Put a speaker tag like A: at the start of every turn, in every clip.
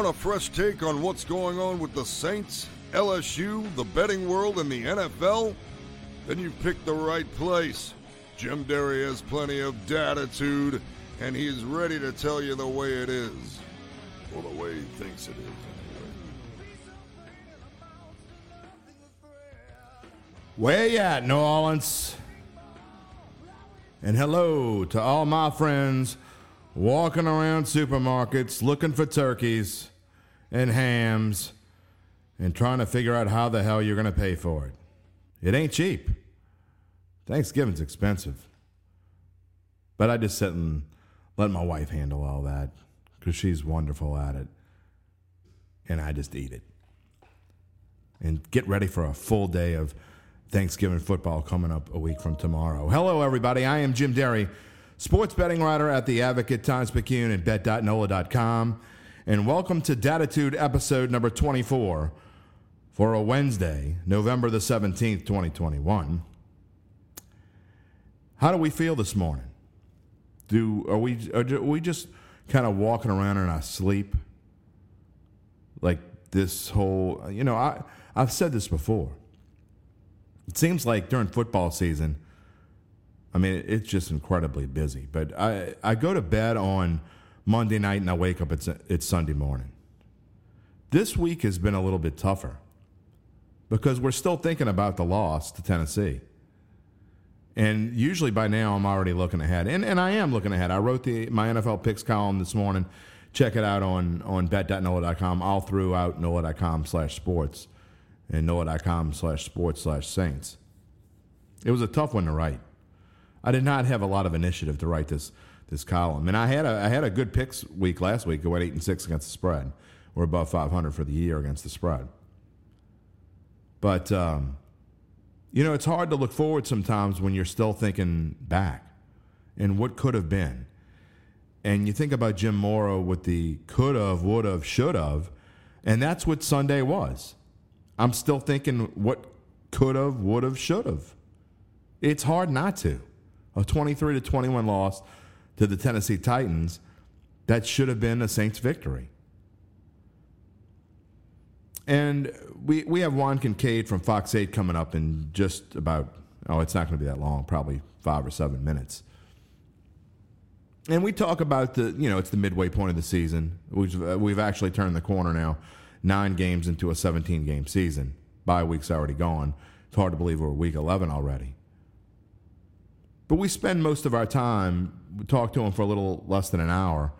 A: Want a fresh take on what's going on with the Saints, LSU, the betting world, and the NFL? Then you've picked the right place. Jim Derry has plenty of datitude, and he's ready to tell you the way it is. Or the way he thinks it is.
B: Where you at, New Orleans? And hello to all my friends walking around supermarkets looking for turkeys and hams and trying to figure out how the hell you're going to pay for it. It ain't cheap. Thanksgiving's expensive. But I just sit and let my wife handle all that because she's wonderful at it. And I just eat it. And get ready for a full day of Thanksgiving football coming up a week from tomorrow. Hello, everybody. I am Jim Derry, sports betting writer at The Advocate, Times Picayune, and Bet.nola.com. And welcome to Datitude episode number 24 for a Wednesday, November the 17th, 2021. How do we feel this morning? Do are we are we just kind of walking around in our sleep? Like this whole, you know, I I've said this before. It seems like during football season, I mean, it's just incredibly busy. But I I go to bed on Monday night and I wake up it's it's Sunday morning. This week has been a little bit tougher because we're still thinking about the loss to Tennessee. And usually by now I'm already looking ahead. And, and I am looking ahead. I wrote the my NFL picks column this morning. Check it out on, on bet.nola.com. All throughout nola.com slash sports and nola.com slash sports slash saints. It was a tough one to write. I did not have a lot of initiative to write this this column. And I had a I had a good picks week last week. I went eight and six against the spread. We're above 500 for the year against the spread. But um, you know, it's hard to look forward sometimes when you're still thinking back and what could have been. And you think about Jim Mora with the could have, would have, should have, and that's what Sunday was. I'm still thinking what could have, would have, should have. It's hard not to. A 23 to 21 loss to the Tennessee Titans that should have been a Saints victory. And we, we have Juan Kincaid from Fox 8 coming up in just about, oh, it's not going to be that long, probably five or seven minutes. And we talk about the, you know, it's the midway point of the season. We've, uh, we've actually turned the corner now, nine games into a 17 game season. Bye week's already gone. It's hard to believe we're week 11 already. But we spend most of our time, we talk to him for a little less than an hour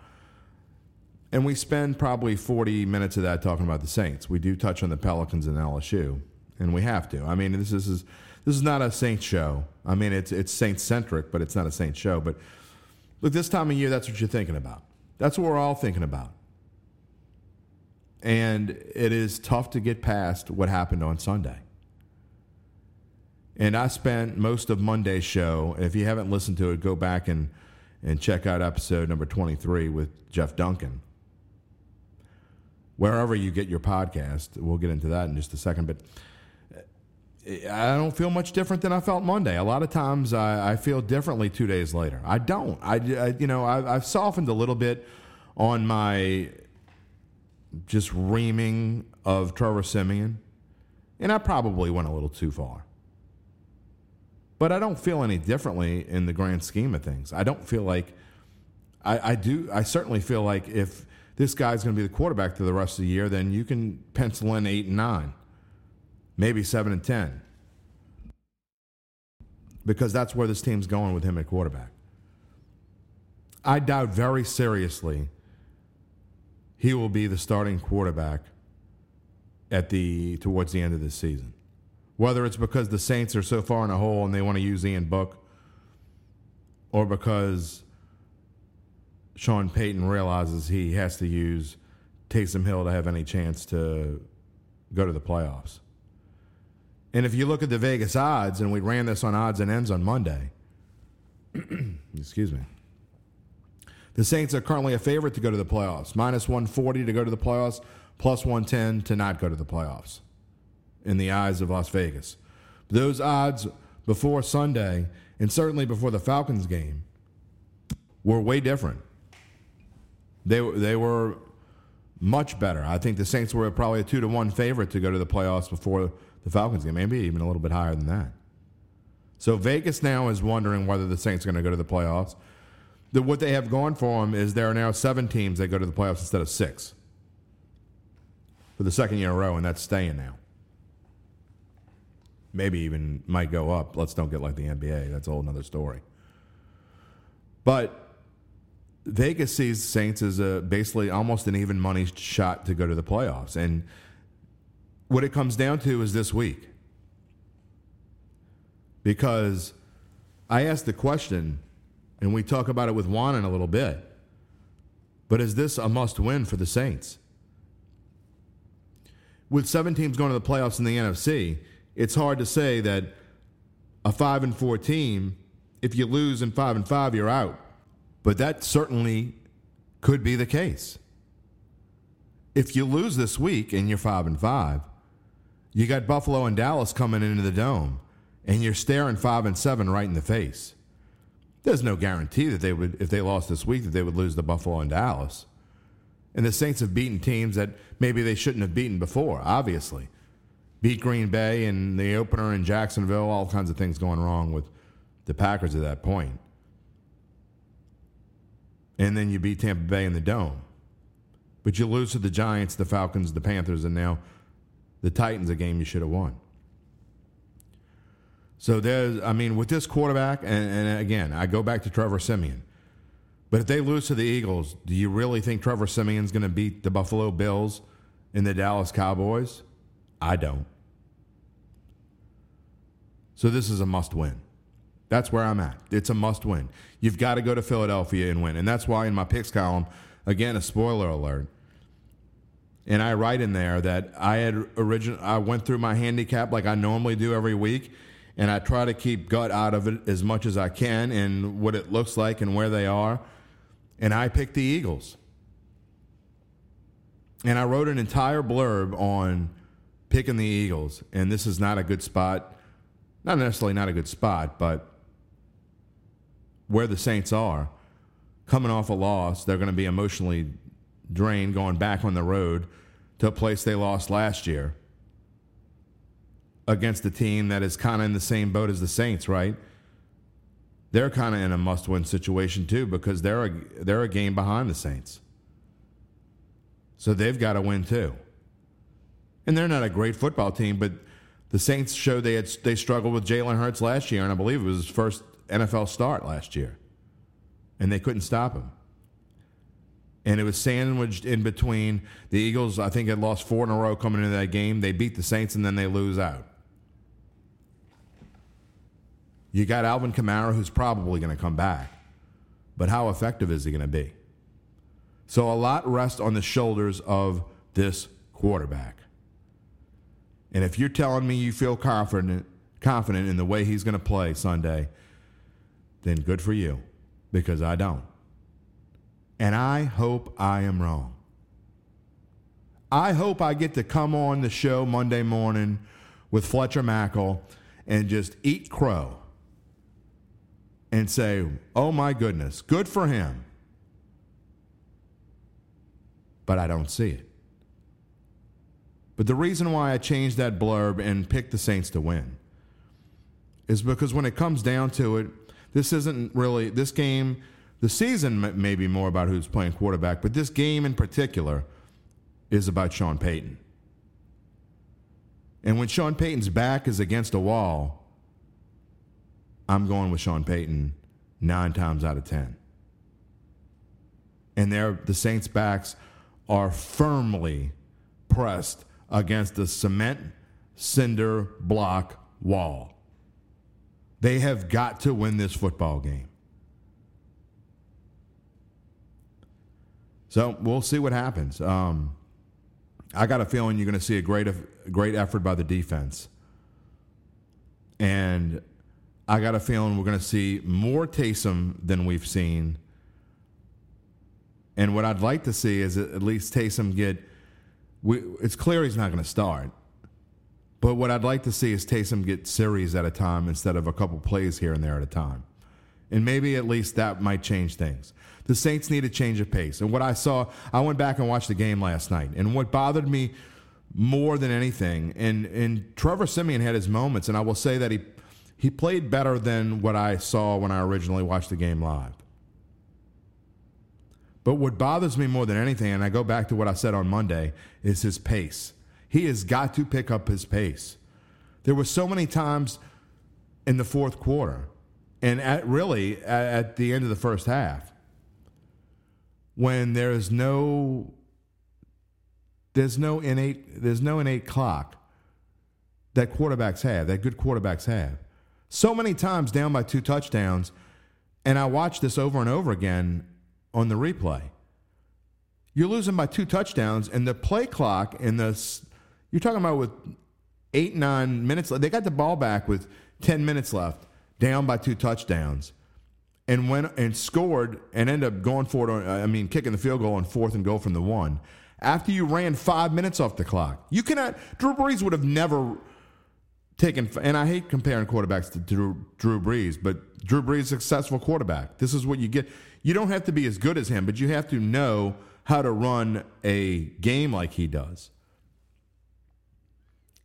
B: and we spend probably 40 minutes of that talking about the Saints. We do touch on the Pelicans and LSU, and we have to. I mean, this is this is not a Saints show. I mean, it's it's Saints centric, but it's not a Saints show. But look, this time of year, that's what you're thinking about. That's what we're all thinking about. And it is tough to get past what happened on Sunday. And I spent most of Monday's show. If you haven't listened to it, go back and and check out episode number 23 with Jeff Duncan wherever you get your podcast. We'll get into that in just a second. But uh, I don't feel much different than I felt Monday. A lot of times I, I feel differently two days later. I don't. I, I you know, I, I've softened a little bit on my just reaming of Trevor Siemian, and I probably went a little too far. But I don't feel any differently in the grand scheme of things. I don't feel like I, I do. I certainly feel like if this guy's going to be the quarterback for the rest of the year, then you can pencil in eight and nine, maybe seven and ten, because that's where this team's going with him at quarterback. I doubt very seriously he will be the starting quarterback at the towards the end of this season. Whether it's because the Saints are so far in a hole and they want to use Ian Book, or because Sean Payton realizes he has to use Taysom Hill to have any chance to go to the playoffs. And if you look at the Vegas odds, and we ran this on odds and ends on Monday, excuse me, the Saints are currently a favorite to go to the playoffs, minus 140 to go to the playoffs, plus 110 to not go to the playoffs in the eyes of Las Vegas. Those odds before Sunday, and certainly before the Falcons game, were way different. They they were Much better. I think the Saints were probably a two to one favorite to go to the playoffs before the Falcons game, maybe even a little bit higher than that. So Vegas now is wondering whether the Saints are going to go to the playoffs. The, what they have going for them is there are now seven teams that go to the playoffs instead of six for the second year in a row, and that's staying now. Maybe even might go up. Let's don't get like the NBA. That's a whole other story. But Vegas sees Saints as a basically almost an even money shot to go to the playoffs. And what it comes down to is this week. Because I asked the question, and we talk about it with Juan in a little bit. But is this a must win for the Saints? With seven teams going to the playoffs in the NFC, it's hard to say that a five and four team, if you lose in five and five, you're out. But that certainly could be the case. If you lose this week and you're five and five, you got Buffalo and Dallas coming into the dome, and you're staring five and seven right in the face. There's no guarantee that they would, if they lost this week, that they would lose to Buffalo and Dallas. And the Saints have beaten teams that maybe they shouldn't have beaten before, obviously. Beat Green Bay and the opener in Jacksonville, all kinds of things going wrong with the Packers at that point. and then you beat Tampa Bay in the dome. But you lose to the Giants, the Falcons, the Panthers, and now the Titans, a game you should have won. So there's, I mean, with this quarterback, and, and, again, I go back to Trevor Siemian. But if they lose to the Eagles, do you really think Trevor Siemian's going to beat the Buffalo Bills and the Dallas Cowboys? I don't. So this is a must win. That's where I'm at. It's a must win. You've got to go to Philadelphia and win. And that's why in my picks column, again, a spoiler alert. And I write in there that I had origin I went through my handicap like I normally do every week, and I try to keep gut out of it as much as I can and what it looks like and where they are. And I picked the Eagles. And I wrote an entire blurb on picking the Eagles. And this is not a good spot. Not necessarily not a good spot, but where the Saints are, coming off a loss, they're going to be emotionally drained going back on the road to a place they lost last year against a team that is kind of in the same boat as the Saints, right? They're kind of in a must-win situation too because they're a, they're a game behind the Saints. So they've got to win too. And they're not a great football team, but the Saints showed they had they struggled with Jalen Hurts last year, and I believe it was his first NFL start last year, and they couldn't stop him. And it was sandwiched in between the Eagles. I think had lost four in a row coming into that game. They beat the Saints, and then they lose out. You got Alvin Kamara, who's probably going to come back, but how effective is he going to be? So a lot rests on the shoulders of this quarterback. And if you're telling me you feel confident confident in the way he's going to play Sunday, then good for you, because I don't. And I hope I am wrong. I hope I get to come on the show Monday morning with Fletcher Mackel and just eat crow and say, oh my goodness, good for him. But I don't see it. But the reason why I changed that blurb and picked the Saints to win is because when it comes down to it, this isn't really this game. The season may be more about who's playing quarterback, but this game in particular is about Sean Payton. And when Sean Payton's back is against a wall, I'm going with Sean Payton nine times out of ten. And there, the Saints' backs are firmly pressed against a cement cinder block wall. They have got to win this football game. So we'll see what happens. Um, I got a feeling you're going to see a great, great effort by the defense. And I got a feeling we're going to see more Taysom than we've seen. And what I'd like to see is at least Taysom get. We, it's clear he's not going to start. But what I'd like to see is Taysom get series at a time instead of a couple plays here and there at a time. And maybe at least that might change things. The Saints need a change of pace. And what I saw, I went back and watched the game last night. And what bothered me more than anything, and, and Trevor Siemian had his moments, and I will say that he, he played better than what I saw when I originally watched the game live. But what bothers me more than anything, and I go back to what I said on Monday, is his pace. He has got to pick up his pace. There were so many times in the fourth quarter, and at really at, the end of the first half, when there's no there's no innate there's no innate clock that quarterbacks have, that good quarterbacks have. So many times down by two touchdowns, and I watched this over and over again on the replay. You're losing by two touchdowns, and the play clock in the you're talking about with eight nine minutes. They got the ball back with ten minutes left, down by two touchdowns, and went and scored and ended up going for it. On, I mean, kicking the field goal on fourth and goal from the one after you ran five minutes off the clock. You cannot. Drew Brees would have never taken. And I hate comparing quarterbacks to Drew, Drew Brees, but Drew Brees successful quarterback. This is what you get. You don't have to be as good as him, but you have to know how to run a game like he does.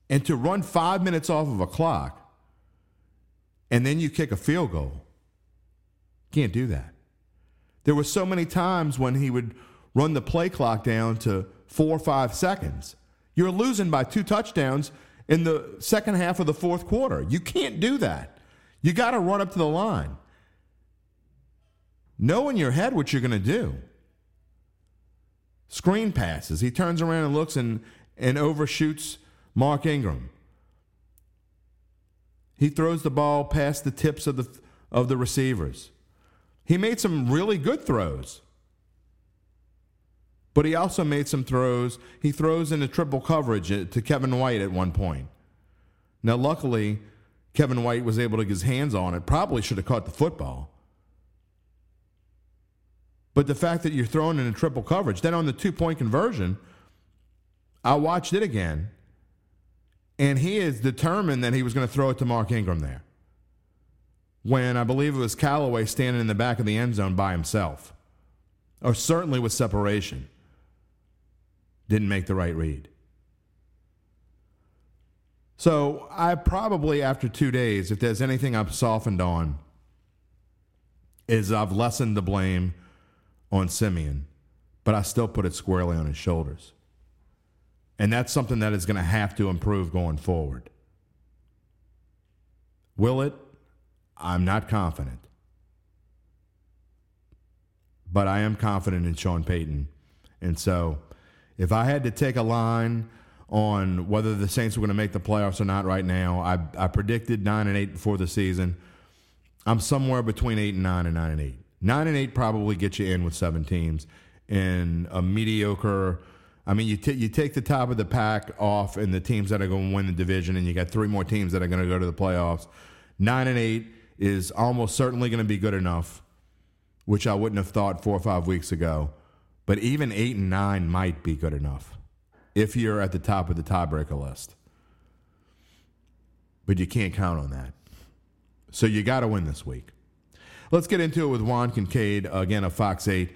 B: And to run five minutes off of a clock and then you kick a field goal, can't do that. There were so many times when he would run the play clock down to four or five seconds. You're losing by two touchdowns in the second half of the fourth quarter. You can't do that. You got to run up to the line. Know in your head what you're going to do. Screen passes. He turns around and looks and, and overshoots Mark Ingram. He throws the ball past the tips of the, of the receivers. He made some really good throws. But he also made some throws. He throws into triple coverage to Kevin White at one point. Now, luckily, Kevin White was able to get his hands on it. Probably should have caught the football. But the fact that you're throwing in a triple coverage, then on the two point conversion, I watched it again, and he is determined that he was going to throw it to Mark Ingram there. When I believe it was Callaway standing in the back of the end zone by himself, or certainly with separation, didn't make the right read. So I probably, after two days, if there's anything I've softened on, is I've lessened the blame on Siemian, but I still put it squarely on his shoulders. And that's something that is going to have to improve going forward. Will it? I'm not confident. But I am confident in Sean Payton. And so if I had to take a line on whether the Saints were going to make the playoffs or not right now, I, I predicted 9 and 8 before the season. I'm somewhere between 8 and 9 and 9 and 8. Nine and eight probably get you in with seven teams, and a mediocre. I mean, you t- you take the top of the pack off, and the teams that are going to win the division, and you got three more teams that are going to go to the playoffs. Nine and eight is almost certainly going to be good enough, which I wouldn't have thought four or five weeks ago. But even eight and nine might be good enough if you're at the top of the tiebreaker list. But you can't count on that. So you got to win this week. Let's get into it with Juan Kincaid, again, of Fox 8,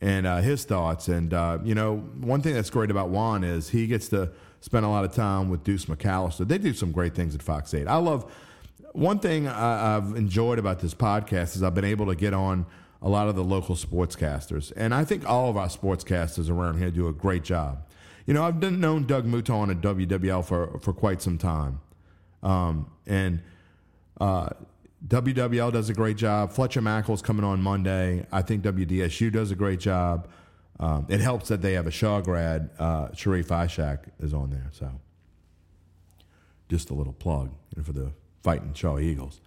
B: and uh, his thoughts. And, uh, you know, one thing that's great about Juan is he gets to spend a lot of time with Deuce McAllister. They do some great things at Fox 8. I love one thing I, I've enjoyed about this podcast is I've been able to get on a lot of the local sportscasters. And I think all of our sportscasters around here do a great job. You know, I've been known Doug Mouton at WWL for, for quite some time. Um, and uh, WWL does a great job. Fletcher Mackel's coming on Monday. I think WDSU does a great job. Um, it helps that they have a Shaw grad. Uh, Sharif Ishak is on there. So just a little plug for the fighting Shaw Eagles.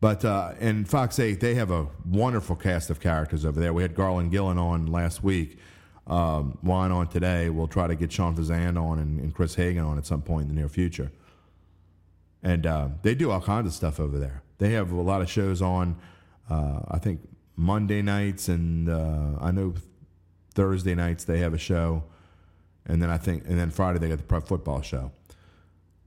B: But uh, in Fox 8, they have a wonderful cast of characters over there. We had Garland Gillen on last week. Um, Juan on today. We'll try to get Sean Fazan on and, and Chris Hagan on at some point in the near future and uh, they do all kinds of stuff over there. They have a lot of shows on. Uh, I think Monday nights and uh, I know Thursday nights they have a show, and then I think and then Friday they got the prep football show.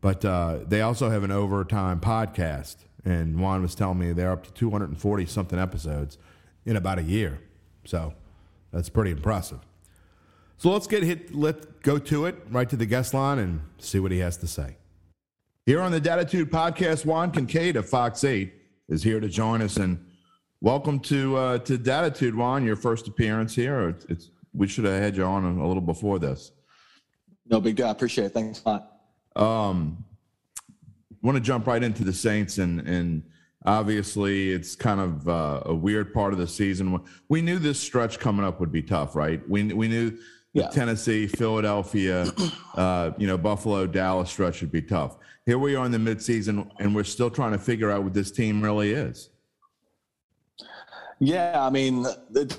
B: But uh, they also have an overtime podcast, and Juan was telling me they're up to 240 something episodes in about a year. So that's pretty impressive. So let's get hit. Let's go to it right to the guest line and see what he has to say. Here on the Datitude podcast, Juan Kincaid of Fox 8 is here to join us. And welcome to uh, to Datitude, Juan, your first appearance here. It's, we should have had you on a little before this.
C: No big deal. I appreciate it. Thanks a lot.
B: Um, want to jump right into the Saints and and obviously it's kind of uh, a weird part of the season. We knew this stretch coming up would be tough, right? We we knew yeah. Tennessee, Philadelphia, uh, you know, Buffalo, Dallas stretch would be tough. Here we are in the midseason, and we're still trying to figure out what this team really is.
C: Yeah, I mean,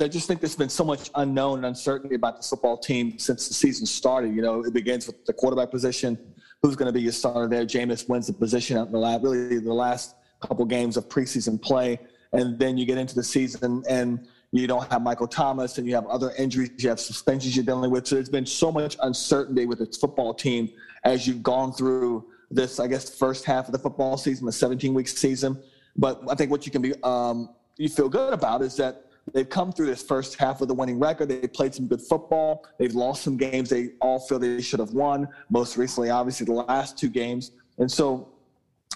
C: I just think there's been so much unknown and uncertainty about the football team since the season started. You know, it begins with the quarterback position. Who's going to be your starter there? Jameis wins the position out in the last, really the last couple games of preseason play, and then you get into the season and you don't have Michael Thomas, and you have other injuries, you have suspensions you're dealing with. So there's been so much uncertainty with this football team as you've gone through this, I guess, first half of the football season, the 17 week season. But I think what you can be, um, you feel good about is that they've come through this first half with a winning record. They played some good football. They've lost some games they all feel they should have won. Most recently, obviously, the last two games. And so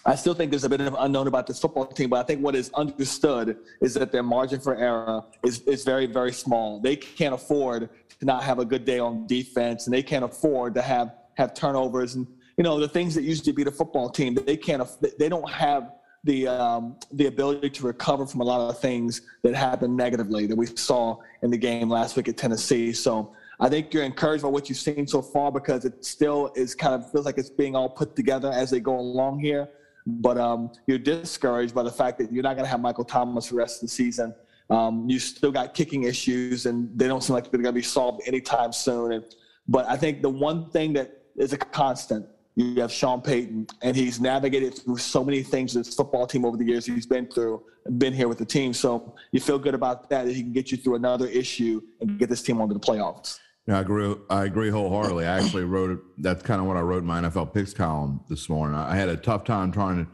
C: I still think there's a bit of unknown about this football team, but I think what is understood is that their margin for error is, is very, very small. They can't afford to not have a good day on defense, and they can't afford to have have turnovers and you know the things that used to be the football team. They can't. They don't have the um, the ability to recover from a lot of things that happened negatively that we saw in the game last week at Tennessee. So I think you're encouraged by what you've seen so far because it still is kind of feels like it's being all put together as they go along here but um, you're discouraged by the fact that you're not going to have Michael Thomas for the rest of the season. Um, you still got kicking issues, and they don't seem like they're going to be solved anytime soon. And, but I think the one thing that is a constant, you have Sean Payton, and he's navigated through so many things this football team over the years he's been through, been here with the team. So you feel good about that, that he can get you through another issue and get this team onto the playoffs.
B: Yeah, I agree. I agree wholeheartedly. I actually wrote That's kind of what I wrote in my NFL picks column this morning. I had a tough time trying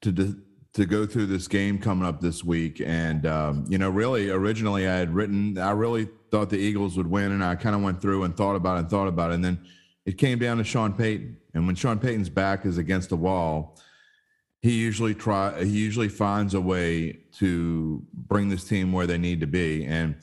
B: to to to go through this game coming up this week, and um, you know, really, originally I had written. I really thought the Eagles would win, and I kind of went through and thought about it and thought about it, and then it came down to Sean Payton. And when Sean Payton's back is against the wall, he usually try. He usually finds a way to bring this team where they need to be, and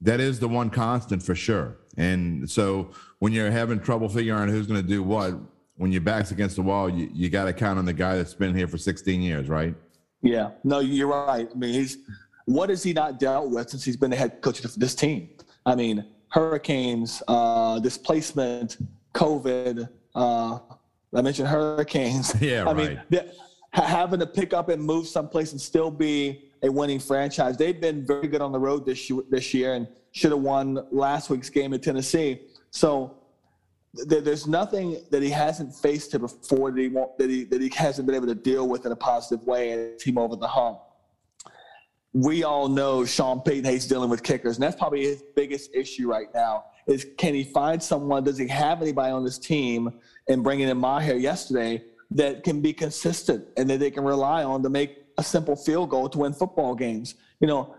B: that is the one constant for sure. And so when you're having trouble figuring out who's going to do what, when your back's against the wall, you, you got to count on the guy that's been here for 16 years, right?
C: Yeah, no, you're right. I mean, he's what has he not dealt with since he's been the head coach of this team? I mean, hurricanes, uh, displacement, COVID. Uh, I mentioned hurricanes.
B: Yeah,
C: I
B: right.
C: mean, having to pick up and move someplace and still be a winning franchise. They've been very good on the road this year, this year and should have won last week's game at Tennessee. So th- there's nothing that he hasn't faced to before that he, won't, that he that he hasn't been able to deal with in a positive way and team over the hump. We all know Sean Payton hates dealing with kickers, and that's probably his biggest issue right now. Is can he find someone? Does he have anybody on this team? And bringing in Maher yesterday that can be consistent and that they can rely on to make a simple field goal to win football games. You know,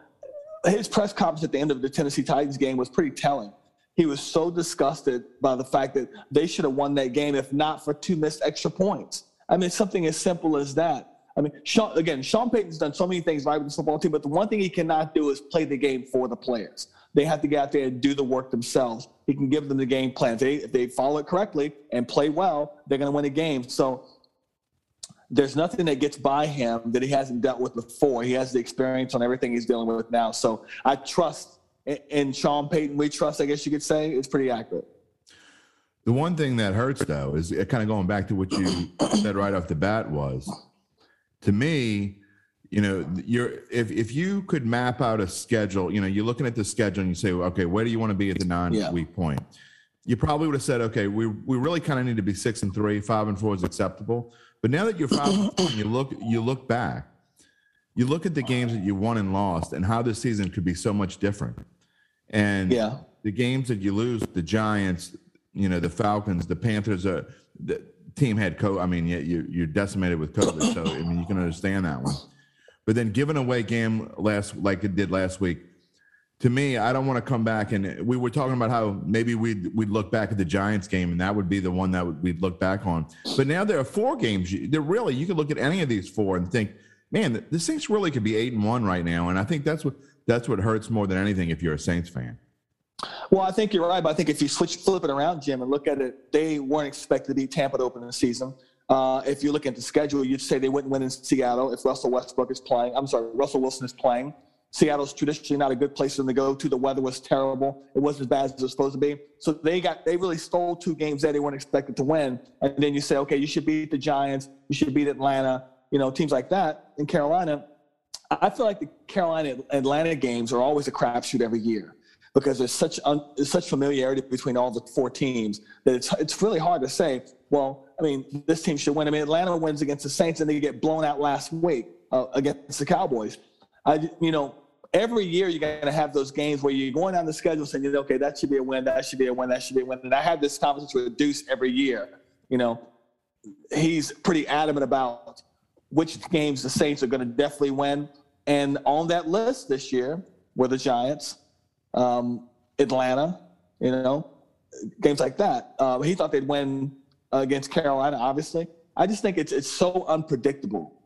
C: his press conference at the end of the Tennessee Titans game was pretty telling. He was so disgusted by the fact that they should have won that game if not for two missed extra points. I mean, something as simple as that. I mean, Sean, again, Sean Payton's done so many things right with the football team, but the one thing he cannot do is play the game for the players. They have to get out there and do the work themselves. He can give them the game plan. If they, if they follow it correctly and play well, they're going to win a game. So there's nothing that gets by him that he hasn't dealt with before. He has the experience on everything he's dealing with now. So I trust in Sean Payton. We trust, I guess you could say, it's pretty accurate.
B: The one thing that hurts, though, is kind of going back to what you said right off the bat was, to me, you know, you're if if you could map out a schedule, you know, you're looking at the schedule and you say, okay, where do you want to be at the nine yeah. week point? You probably would have said, okay, we we really kind of need to be six and three, five and four is acceptable. But now that you're five, you look you look back, you look at the games that you won and lost, and how this season could be so much different. And
C: yeah,
B: the games that you lose, the Giants, you know, the Falcons, the Panthers are. The, team had co I mean, you, you're decimated with COVID, so I mean, you can understand that one. But then giving away game last like it did last week, to me, I don't want to come back and we were talking about how maybe we'd we'd look back at the Giants game and that would be the one that we'd look back on. But now there are four games. There really you could look at any of these four and think, man, the Saints really could be eight and one right now. And I think that's what that's what hurts more than anything if you're a Saints fan.
C: Well, I think you're right, but I think if you switch flip it around, Jim, and look at it, they weren't expected to be Tampa to open the season. Uh, if you look at the schedule, you'd say they wouldn't win in Seattle if Russell Westbrook is playing. I'm sorry, Russell Wilson is playing. Seattle's traditionally not a good place for them to go to. The weather was terrible. It wasn't as bad as it was supposed to be. So they got they really stole two games that they weren't expected to win. And then you say, okay, you should beat the Giants, you should beat Atlanta, you know, teams like that in Carolina. I feel like the Carolina Atlanta games are always a crapshoot every year because there's such un, there's such familiarity between all the four teams that it's it's really hard to say. Well, I mean, this team should win. I mean, Atlanta wins against the Saints and they get blown out last week uh, against the Cowboys. I, you know, every year you're going to have those games where you're going down the schedule saying, okay, that should be a win, that should be a win, that should be a win. And I have this conversation with Deuce every year. You know, he's pretty adamant about which games the Saints are going to definitely win. And on that list this year were the Giants, um, Atlanta, you know, games like that. Uh, he thought they'd win against Carolina, obviously. I just think it's it's so unpredictable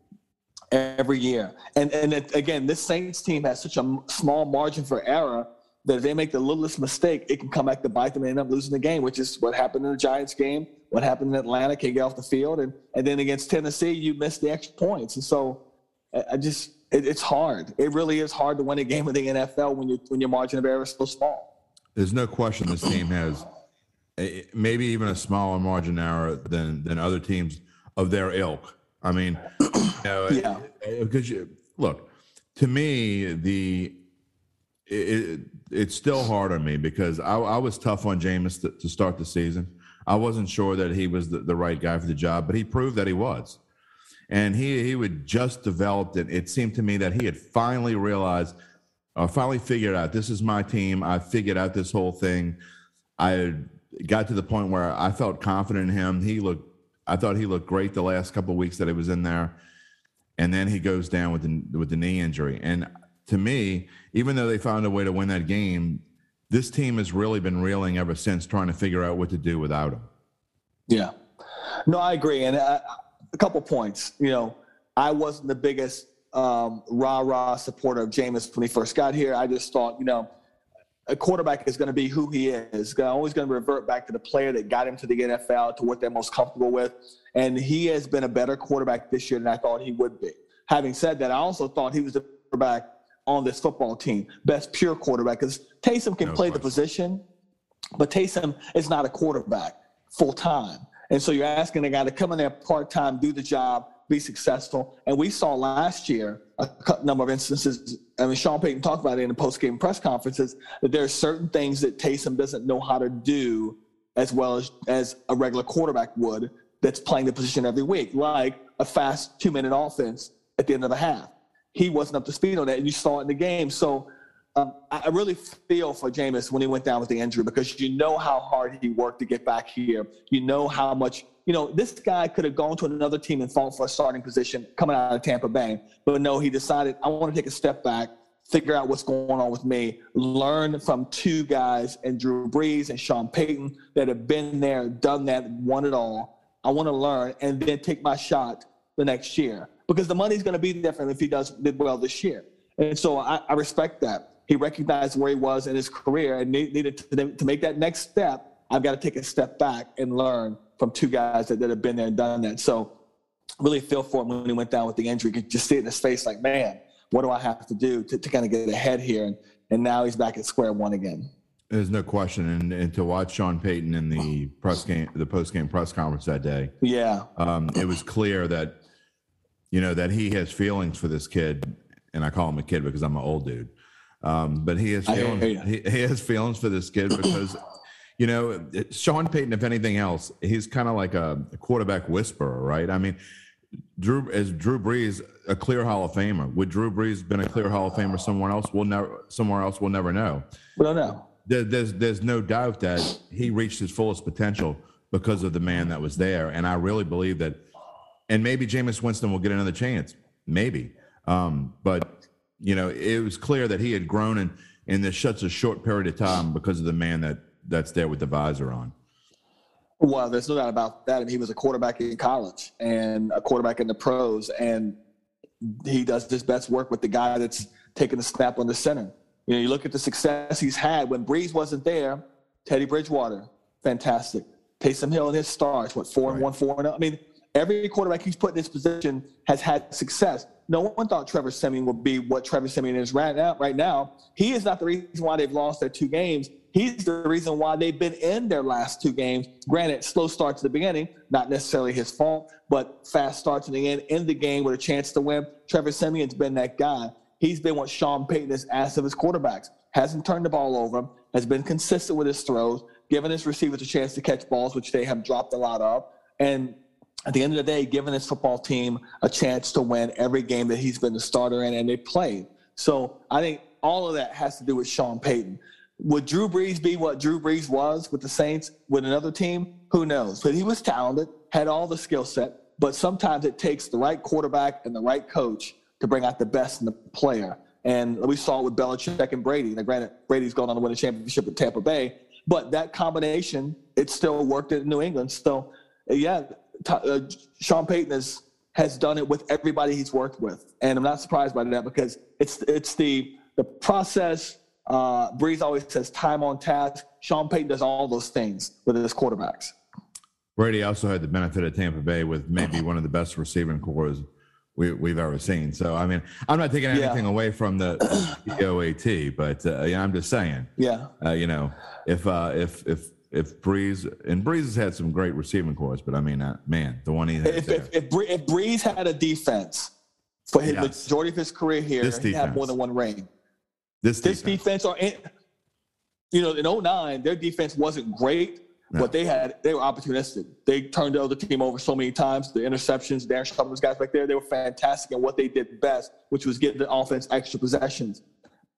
C: every year. And and it, again, this Saints team has such a small margin for error that if they make the littlest mistake, it can come back to bite them and end up losing the game, which is what happened in the Giants game, what happened in Atlanta, can't get off the field, and and then against Tennessee, you missed the extra points. And so I just it, it's hard. It really is hard to win a game in the NFL when you when your margin of error is so small.
B: There's no question this team has maybe even a smaller margin error than than other teams of their ilk. I mean, you know, yeah. Uh, because you look, to me, the it, it's still hard on me because I, I was tough on Jameis to, to, start the season. I wasn't sure that he was the, the, right guy for the job, but he proved that he was. And he he would just developed it. It seemed to me that he had finally realized, or finally figured out, this is my team. I figured out this whole thing. I got to the point where I felt confident in him. He looked I thought he looked great the last couple weeks that he was in there, and then he goes down with the with the knee injury. And to me, even though they found a way to win that game, this team has really been reeling ever since, trying to figure out what to do without him.
C: Yeah, no, I agree. And uh, a couple points. You know, I wasn't the biggest um, rah rah supporter of Jameis when he first got here. I just thought, you know a quarterback is going to be who he is. Always going to revert back to the player that got him to the NFL, to what they're most comfortable with. And he has been a better quarterback this year than I thought he would be. Having said that, I also thought he was the quarterback on this football team, best pure quarterback. Because Taysom can no play question. the position, but Taysom is not a quarterback full time. And so you're asking a guy to come in there part time, do the job, be successful. And we saw last year a number of instances. I mean, Sean Payton talked about it in the post-game press conferences that there are certain things that Taysom doesn't know how to do as well as as a regular quarterback would. That's playing the position every week, like a fast two-minute offense at the end of the half. He wasn't up to speed on that, and you saw it in the game. So um, I really feel for Jameis when he went down with the injury because you know how hard he worked to get back here. You know how much, you know, this guy could have gone to another team and fought for a starting position coming out of Tampa Bay. But no, he decided, I want to take a step back, figure out what's going on with me, learn from two guys and Drew Brees and Sean Payton that have been there, done that, won it all. I want to learn and then take my shot the next year because the money's going to be different if he does did well this year. And so I, I respect that he recognized where he was in his career and needed to, to make that next step. I've got to take a step back and learn from two guys that, that have been there and done that. So really feel for him when he went down with the injury. You could just see it in his face like, man, what do I have to do to, to kind of get ahead here? And, and now he's back at square one again.
B: There's no question, and, and to watch Sean Payton in the press game, the post game press conference that day,
C: yeah,
B: um, it was clear that you know that he has feelings for this kid, and I call him a kid because I'm an old dude. Um, but he has feelings, he, he, has feelings for this kid because, you know, Sean Payton, if anything else, he's kind of like a quarterback whisperer, right? I mean, Drew is Drew Brees a clear Hall of Famer. Would Drew Brees been a clear Hall of Famer somewhere else? We'll never somewhere else we'll never know.
C: We don't know.
B: There, there's there's no doubt that he reached his fullest potential because of the man that was there. And I really believe that, and maybe Jameis Winston will get another chance, maybe. Um, but you know, it was clear that he had grown in in this such a short period of time because of the man that that's there with the visor on.
C: Well, there's no doubt about that. I mean, he was a quarterback in college and a quarterback in the pros, and he does his best work with the guy that's taking the snap on the center. You know, you look at the success he's had when Brees wasn't there. Teddy Bridgewater, fantastic. Taysom Hill and his stars, what four right. and one, four and. Oh? I mean, every quarterback he's put in this position has had success. No one thought Trevor Siemian would be what Trevor Siemian is right now. Right now, he is not the reason why they've lost their two games. He's the reason why they've been in their last two games. Granted, slow start to the beginning, not necessarily his fault, but fast start to the end, in the game with a chance to win. Trevor Siemian's been that guy. He's been what Sean Payton has asked of his quarterbacks. Hasn't turned the ball over, has been consistent with his throws, given his receivers a chance to catch balls, which they have dropped a lot of, and at the end of the day, giving his football team a chance to win every game that he's been the starter in and they played. So I think all of that has to do with Sean Payton. Would Drew Brees be what Drew Brees was with the Saints with another team? Who knows? But he was talented, had all the skill set. But sometimes it takes the right quarterback and the right coach to bring out the best in the player. And we saw it with Belichick and Brady. Now, granted, Brady's going on to win a championship with Tampa Bay, but that combination, it still worked in New England. So, yeah, uh, Sean Payton has has done it with everybody he's worked with, and I'm not surprised by that because it's it's the the process. Uh, Brees always says time on task. Sean Payton does all those things with his quarterbacks.
B: Brady also had the benefit of Tampa Bay with maybe one of the best receiving corps we, we've ever seen. So, I mean, I'm not taking anything yeah. away from the OAT, but uh, yeah, I'm just saying.
C: Yeah.
B: Uh, you know, if uh, if if if Brees and Brees has had some great receiving corps, but I mean, uh, man, the one he
C: if, if, if, if Brees had a defense for his yes. majority of his career here, he had more than one ring.
B: This
C: this
B: defense,
C: defense or you know, in 09, their defense wasn't great, no. but they had they were opportunistic. They turned the other team over so many times. The interceptions, Darren Sharp, those guys back there, they were fantastic in what they did best, which was get the offense extra possessions.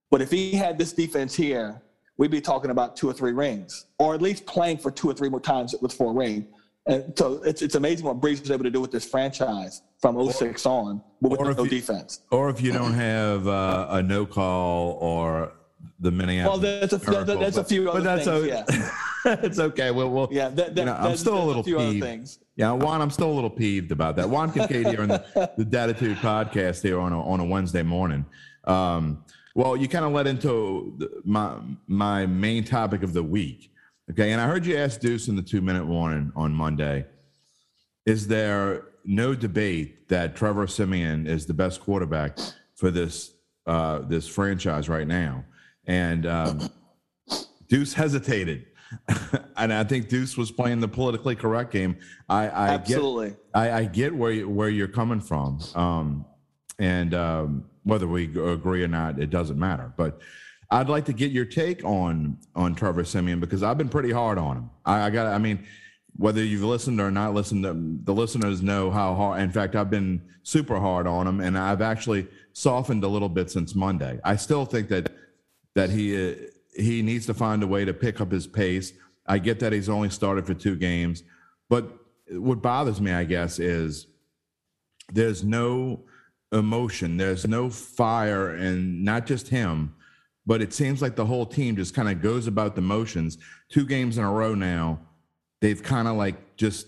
C: But if he had this defense here, we'd be talking about two or three rings, or at least playing for two or three more times with four ring. And so it's, it's amazing what Brees was able to do with this franchise from 06 on, but with no you, defense.
B: Or if you don't have uh, a no call or the Minneapolis.
C: Well, that's a, miracle, that's but, a few other things. A, yeah.
B: it's okay. Well, well
C: yeah, that, that, you know,
B: I'm still a little a peeved. Yeah, Juan, I'm still a little peeved about that. Juan Kincaid here on the, the Datitude podcast here on a, on a Wednesday morning. Um, well, you kind of led into my my main topic of the week. Okay, and I heard you ask Deuce in the two minute warning on Monday. Is there no debate that Trevor Siemian is the best quarterback for this uh, this franchise right now? And um, Deuce hesitated, and I think Deuce was playing the politically correct game. I, I
C: absolutely,
B: get, I, I, get where you, where you're coming from, um, and um, whether we agree or not, it doesn't matter. But I'd like to get your take on on Trevor Siemian because I've been pretty hard on him. I, I got, I mean, whether you've listened or not listened, um, the listeners know how hard. In fact, I've been super hard on him, and I've actually softened a little bit since Monday. I still think that that he uh, he needs to find a way to pick up his pace. I get that he's only started for two games, but what bothers me, I guess, is there's no emotion. There's no fire, and not just him, but it seems like the whole team just kind of goes about the motions. Two games in a row now, they've kind of like just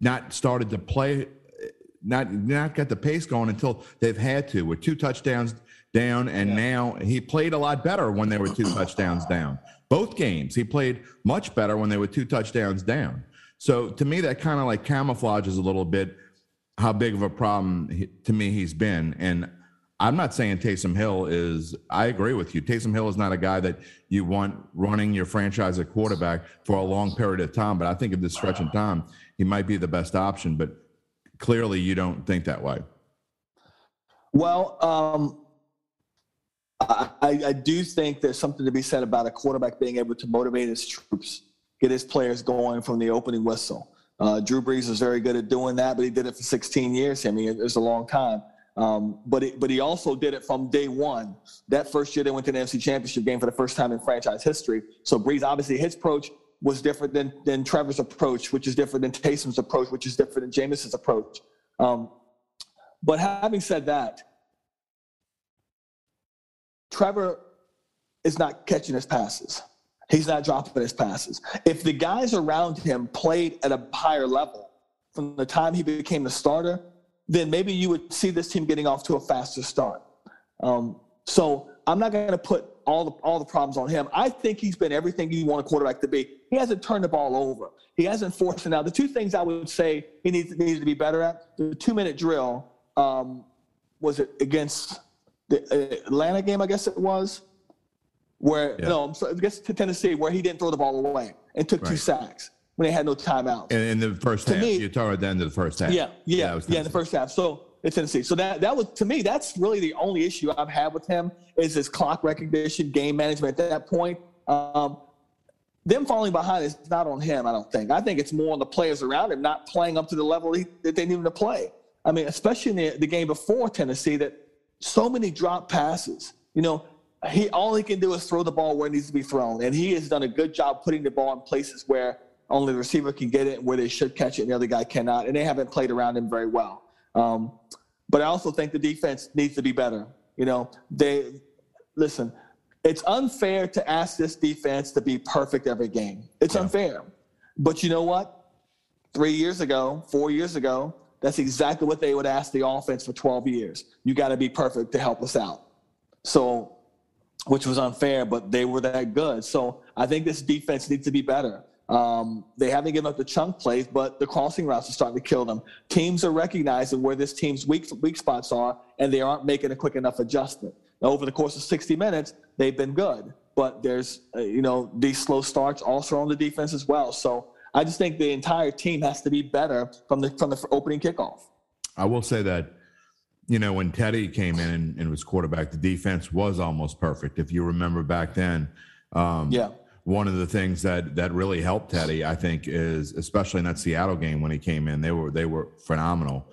B: not started to play, not not got the pace going until they've had to. With two touchdowns down, and yeah. now he played a lot better when they were two touchdowns down. Both games, he played much better when they were two touchdowns down. So to me, that kind of like camouflages a little bit how big of a problem he, to me he's been. And I'm not saying Taysom Hill is, I agree with you. Taysom Hill is not a guy that you want running your franchise at quarterback for a long period of time. But I think at this stretch in time, he might be the best option. But clearly, you don't think that way.
C: Well, um, I, I do think there's something to be said about a quarterback being able to motivate his troops, get his players going from the opening whistle. Uh, Drew Brees was very good at doing that, but he did it for 16 years. I mean, it, was a long time. Um, but it, but he also did it from day one. That first year they went to the NFC Championship game for the first time in franchise history. So Brees, obviously, his approach was different than than Trevor's approach, which is different than Taysom's approach, which is different than Jameis's approach. Um, but having said that, Trevor is not catching his passes. He's not dropping his passes. If the guys around him played at a higher level from the time he became the starter, then maybe you would see this team getting off to a faster start. Um, so I'm not going to put all the all the problems on him. I think he's been everything you want a quarterback to be. He hasn't turned the ball over. He hasn't forced it out. The two things I would say he needs needs to be better at: the two minute drill. Um, was it against the uh, Atlanta game? I guess it was. Where
B: Yeah.
C: no, I'm sorry, I guess to Tennessee, where he didn't throw the ball away and took two sacks when they had no timeouts.
B: In, in the first
C: To
B: half,
C: me-
B: you're talking about the end of the first half.
C: Yeah, yeah, yeah, in the first half. So it's Tennessee. So that that was to me, that's really the only issue I've had with him is his clock recognition, game management. At that point, um, them falling behind is not on him. I don't think. I think it's more on the players around him not playing up to the level he, that they needed to play. I mean, especially in the, the game before Tennessee, that so many drop passes. You know, he all he can do is throw the ball where it needs to be thrown, and he has done a good job putting the ball in places where only the receiver can get it, where they should catch it, and the other guy cannot. And they haven't played around him very well. Um, but I also think the defense needs to be better. You know, they listen. It's unfair to ask this defense to be perfect every game. It's unfair. But you know what? Three years ago, four years ago, that's exactly what they would ask the offense for 12 years. You got to be perfect to help us out. So, which was unfair, but they were that good. So I think this defense needs to be better. Um, they haven't given up the chunk plays, but the crossing routes are starting to kill them. Teams are recognizing where this team's weak weak spots are, and they aren't making a quick enough adjustment. Now, over the course of 60 minutes, they've been good, but there's uh, you know these slow starts also on the defense as well. So I just think the entire team has to be better from the from the opening kickoff.
B: I will say that, you know, when Teddy came in and, and was quarterback, the defense was almost perfect. If you remember back then, um,
C: Yeah.
B: One of the things that that really helped Teddy, I think, is especially in that Seattle game when he came in, they were they were phenomenal,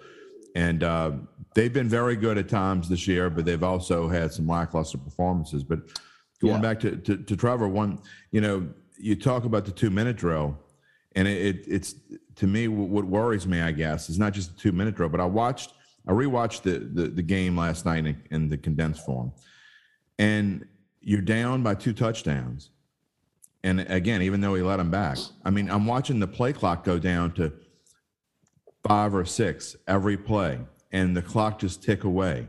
B: and uh, they've been very good at times this year, but they've also had some lackluster performances. But going
C: Yeah.
B: back to, to to Trevor, one, you know, you talk about the two minute drill, and it, it it's to me what worries me, I guess, is not just the two minute drill, but I watched I rewatched the the, the game last night in, in the condensed form, and you're down by two touchdowns. And again, even though he let him back, I mean, I'm watching the play clock go down to five or six every play, and the clock just tick away.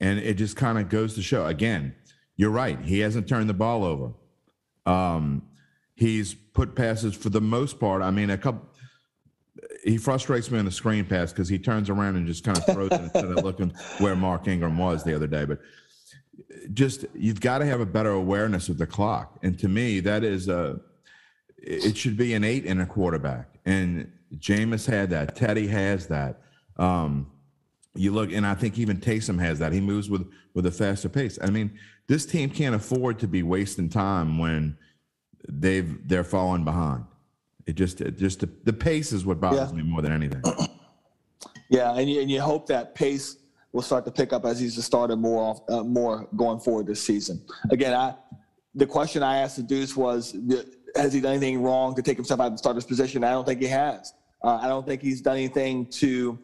B: And it just kind of goes to show again, you're right. He hasn't turned the ball over. Um, he's put passes for the most part. I mean, a couple. He frustrates me on the screen pass because he turns around and just kind of throws it instead of looking where Mark Ingram was the other day. But just you've got to have a better awareness of the clock. And to me, that is a it should be an eight in a quarterback. And Jameis had that. Teddy has that. Um, you look, and I think even Taysom has that. He moves with with a faster pace. I mean, this team can't afford to be wasting time when they've they're falling behind. It just it just the, the pace is what bothers
C: Yeah.
B: me more than anything.
C: Yeah, and you, and you hope that pace will start to pick up as he's a starter more off, uh, more going forward this season. Again, I the question I asked the Deuce was, has he done anything wrong to take himself out of the starter's position? I don't think he has. Uh, I don't think he's done anything to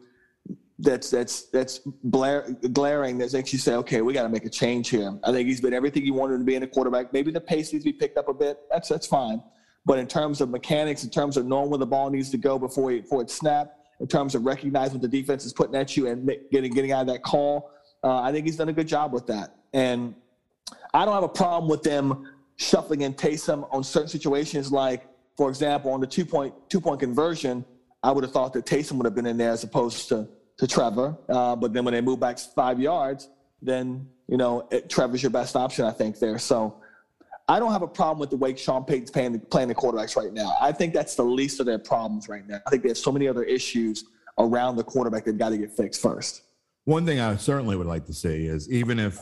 C: that's that's that's blare, glaring that makes you say, okay, we got to make a change here. I think he's been everything you wanted to be in a quarterback. Maybe the pace needs to be picked up a bit. That's that's fine. But in terms of mechanics, in terms of knowing where the ball needs to go before it, before it's snapped, in terms of recognizing what the defense is putting at you and getting getting out of that call, uh, I think he's done a good job with that. And I don't have a problem with them shuffling in Taysom on certain situations, like for example, on the two point two point conversion. I would have thought that Taysom would have been in there as opposed to to Trevor. Uh, but then when they move back five yards, then you know it, Trevor's your best option, I think there. So I don't have a problem with the way Sean Payton's playing, playing the quarterbacks right now. I think that's the least of their problems right now. I think they have so many other issues around the quarterback they've got to get fixed first.
B: One thing I certainly would like to see is even if,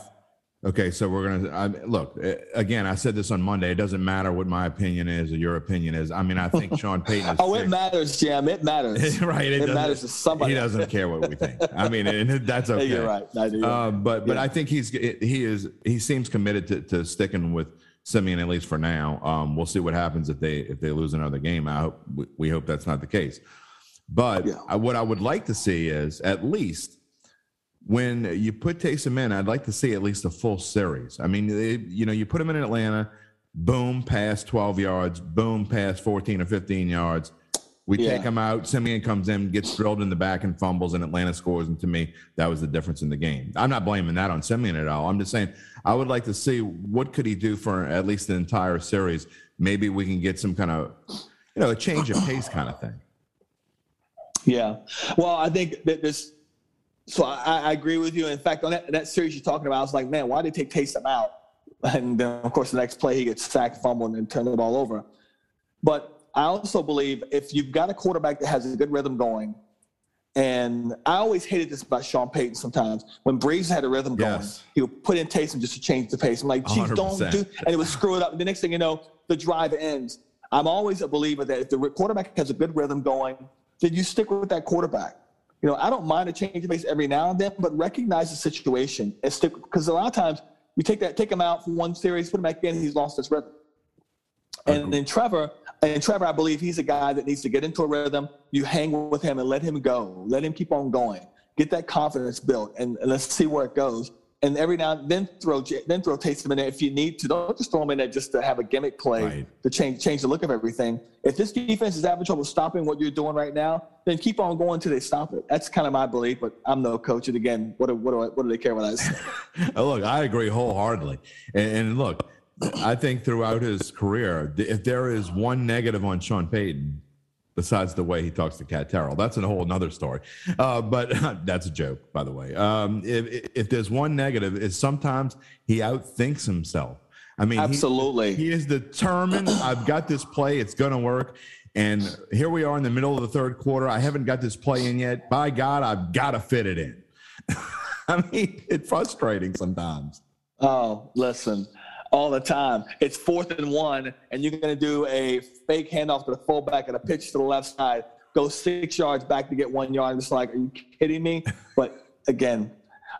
B: okay, so we're gonna look eh, again. I said this on Monday. It doesn't matter what my opinion is or your opinion is. I mean, I think Sean Payton. Is
C: Oh, it matters, Jam. It matters.
B: right.
C: It,
B: doesn't-
C: matters to somebody.
B: He doesn't care what we think. I mean, and that's okay.
C: You're right. I do.
B: Uh, but but
C: Yeah.
B: I think he's he is he seems committed to, to sticking with Siemian at least for now. Um, we'll see what happens if they if they lose another game. I hope we, we hope that's not the case. But
C: Yeah.
B: I, what I would like to see is at least when you put Taysom in, I'd like to see at least a full series. I mean, they, you know, you put him in Atlanta, boom, pass 12 yards, boom, pass 14 or 15 yards. We
C: Yeah.
B: take him out. Siemian comes in, gets drilled in the back and fumbles, and Atlanta scores. And to me, that was the difference in the game. I'm not blaming that on Siemian at all. I'm just saying I would like to see what could he do for at least the entire series. Maybe we can get some kind of, you know, a change of pace kind of thing.
C: Yeah. Well, I think that this. So I, I agree with you. In fact, on that, that series you're talking about, I was like, man, why did they take Taysom out? And then, of course, the next play he gets sacked, fumbled, and turned the ball over. But I also believe if you've got a quarterback that has a good rhythm going, and I always hated this about Sean Payton sometimes. When Brees had a rhythm going,
B: Yes.
C: he would put in Taysom just to change the pace. I'm like, geez, don't
B: 100%.
C: do, and it would screw it up. And the next thing you know, the drive ends. I'm always a believer that if the quarterback has a good rhythm going, then you stick with that quarterback. You know, I don't mind a change of pace every now and then, but recognize the situation and stick because a lot of times you take that, take him out for one series, put him back in, he's lost his rhythm. And then Trevor, and Trevor, I believe he's a guy that needs to get into a rhythm. You hang with him and let him go. Let him keep on going. Get that confidence built, and, and let's see where it goes. And every now and then throw then throw Taysom in there if you need to. Don't just throw him in there just to have a gimmick play
B: Right.
C: to change change the look of everything. If this defense is having trouble stopping what you're doing right now, then keep on going until they stop it. That's kind of my belief. But I'm no coach, and again, what do, what do, I, what do they care what I say?
B: Oh, look, I agree wholeheartedly. And, and look, I think throughout his career, if there is one negative on Sean Payton, besides the way he talks to Kat Terrell, that's a whole nother story. Uh, but that's a joke, by the way. Um, if, if there's one negative, is sometimes he outthinks himself. I mean, he-
C: Absolutely.
B: he is determined. I've got this play. It's going to work. And here we are in the middle of the third quarter. I haven't got this play in yet. By God, I've got to fit it in. I mean, it's frustrating sometimes.
C: Oh, listen, all the time. It's fourth and one, and you're going to do a fake handoff to the fullback and a pitch to the left side. Go six yards back to get one yard. It's like, are you kidding me? But again,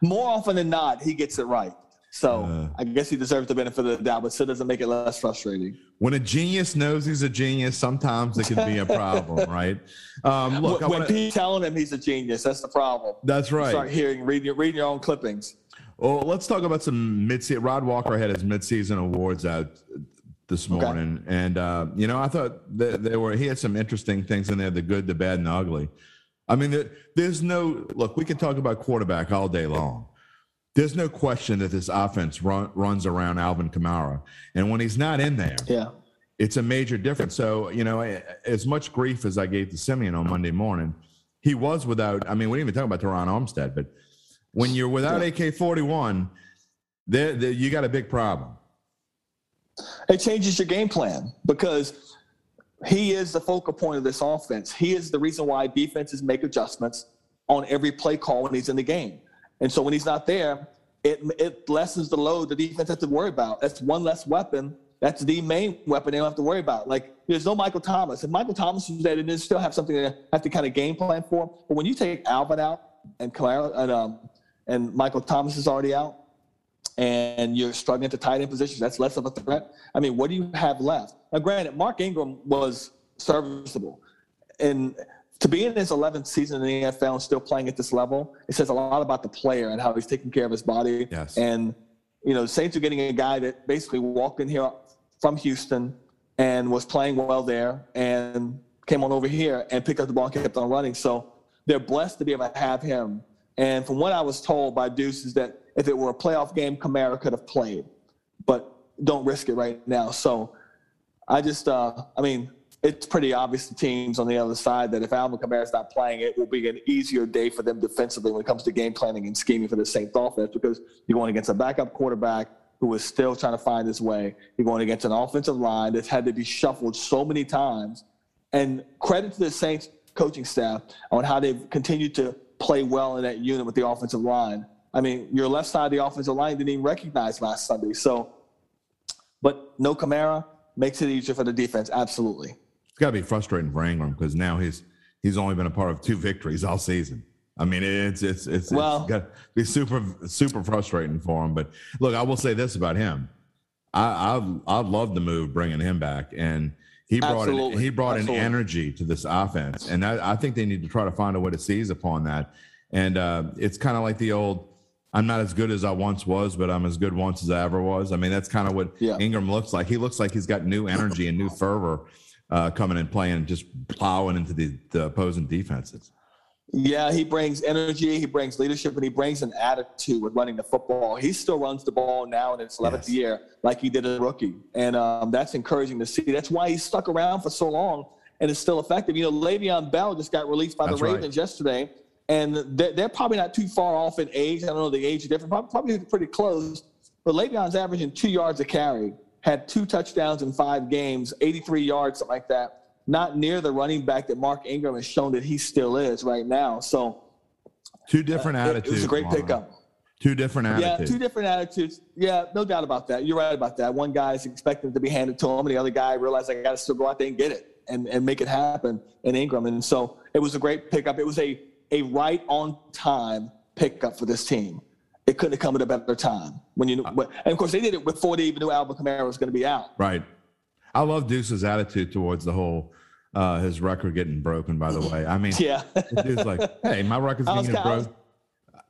C: more often than not, he gets it right. So
B: Uh.
C: I guess he deserves the benefit of the doubt, but still doesn't make it less frustrating.
B: When a genius knows he's a genius, sometimes it can be a problem, right? Um, look,
C: when
B: wanna,
C: people telling him he's a genius, that's the problem.
B: that's
C: You
B: right.
C: Start hearing, reading, reading your own clippings.
B: Well, let's talk about some mid. Rod Walker had his mid-season awards out this
C: Okay.
B: morning, and uh, you know, I thought that they were. He had some interesting things in there: the good, the bad, and the ugly. I mean, there, there's no look. We can talk about quarterback all day long. There's no question that this offense run, runs around Alvin Kamara, and when he's not in there,
C: Yeah.
B: it's a major difference. So, you know, as much grief as I gave to Siemian on Monday morning, he was without. I mean, we didn't even talk about Terron Armstead, but when you're without AK 41, there, you got a big problem.
C: it changes your game plan because he is the focal point of this offense. He is the reason why defenses make adjustments on every play call when he's in the game. And so when he's not there, it, it lessens the load the defense has to worry about. That's one less weapon. That's the main weapon they don't have to worry about. Like there's no Michael Thomas. If Michael Thomas was there, then they still have something to have to kind of game plan for. But when you take Alvin out and Kamara and um, and Michael Thomas is already out, and you're struggling to tight end positions, that's less of a threat. I mean, what do you have left? Now, granted, Mark Ingram was serviceable. And to be in his 11th season in the NFL and still playing at this level, it says a lot about the player and how he's taking care of his body.
B: Yes.
C: And, you know, the Saints are getting a guy that basically walked in here from Houston and was playing well there and came on over here and picked up the ball and kept on running. So they're blessed to be able to have him. And from what I was told by Deuce is that if it were a playoff game, Kamara could have played, but don't risk it right now. So I just, uh, I mean, it's pretty obvious to teams on the other side that if Alvin Kamara's not playing, it will be an easier day for them defensively when it comes to game planning and scheming for the Saints offense because you're going against a backup quarterback who is still trying to find his way. You're going against an offensive line that's had to be shuffled so many times. And credit to the Saints coaching staff on how they've continued to play well in that unit with the offensive line. I mean, your left side of the offensive line didn't even recognize last Sunday. So, but no Kamara makes it easier for the defense. Absolutely.
B: It's got to be frustrating for Ingram because now he's he's only been a part of two victories all season. I mean, it's it's it's,
C: Well-
B: it's got to be super super frustrating for him. But look, I will say this about him: I I I love the move bringing him back, and he brought an, he brought Absolutely. an energy to this offense, and I, I, think they need to try to find a way to seize upon that. And uh, it's kind of like the old. I'm not as good as I once was, but I'm as good once as I ever was. I mean, that's kind of what yeah. Ingram looks like. He looks like he's got new energy and new fervor uh, coming and playing, and just plowing into the, the opposing defenses.
C: Yeah, he brings energy, he brings leadership, and he brings an attitude with running the football. He still runs the ball now in his 11th yes. year like he did as a rookie. And um, that's encouraging to see. That's why he stuck around for so long and is still effective. You know, Le'Veon Bell just got released by that's the Ravens right. yesterday, and they're, they're, probably not too far off in age. I don't know the age difference, probably, probably pretty close. But Le'Veon's averaging two yards a carry, had two touchdowns in five games, 83 yards, something like that not near the running back that Mark Ingram has shown that he still is right now. So,
B: two different uh, attitudes. It,
C: was a great pickup.
B: Two different attitudes.
C: Yeah, two different attitudes. Yeah, no doubt about that. You're right about that. One guy is expecting to be handed to him, and the other guy realized I got to still go out there and get it and, and make it happen in Ingram. And so it was a great pickup. It was a a right on time pickup for this team. It couldn't have come at a better time when you. Uh, and of course, they did it before they even knew Alvin Kamara was going to be out.
B: Right. I love Deuce's attitude towards the whole uh, his record getting broken. By the way, I mean,
C: yeah,
B: dude's like, hey, my record's getting broken.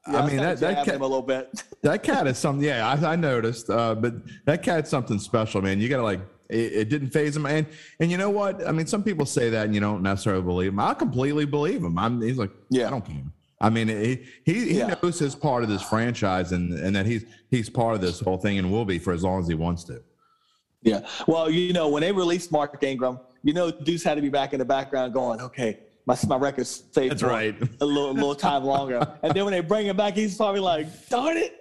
C: Yeah, I mean that that cat, a little bit.
B: that cat is something. Yeah, I, I noticed. Uh, but that cat's something special, man. You got to like. It, it, didn't phase him, and and you know what? I mean, some people say that, and you don't necessarily believe him. I completely believe him. I'm. He's like, yeah, I don't care. I mean, he he, he yeah. knows his part of this franchise, and and that he's he's part of this whole thing, and will be for as long as he wants to.
C: Yeah. Well, you know, when they released Mark Ingram, you know, Deuce had to be back in the background going, okay, my, my record's safe
B: That's right.
C: a little, a little time longer. and then when they bring him back, he's probably like, darn it.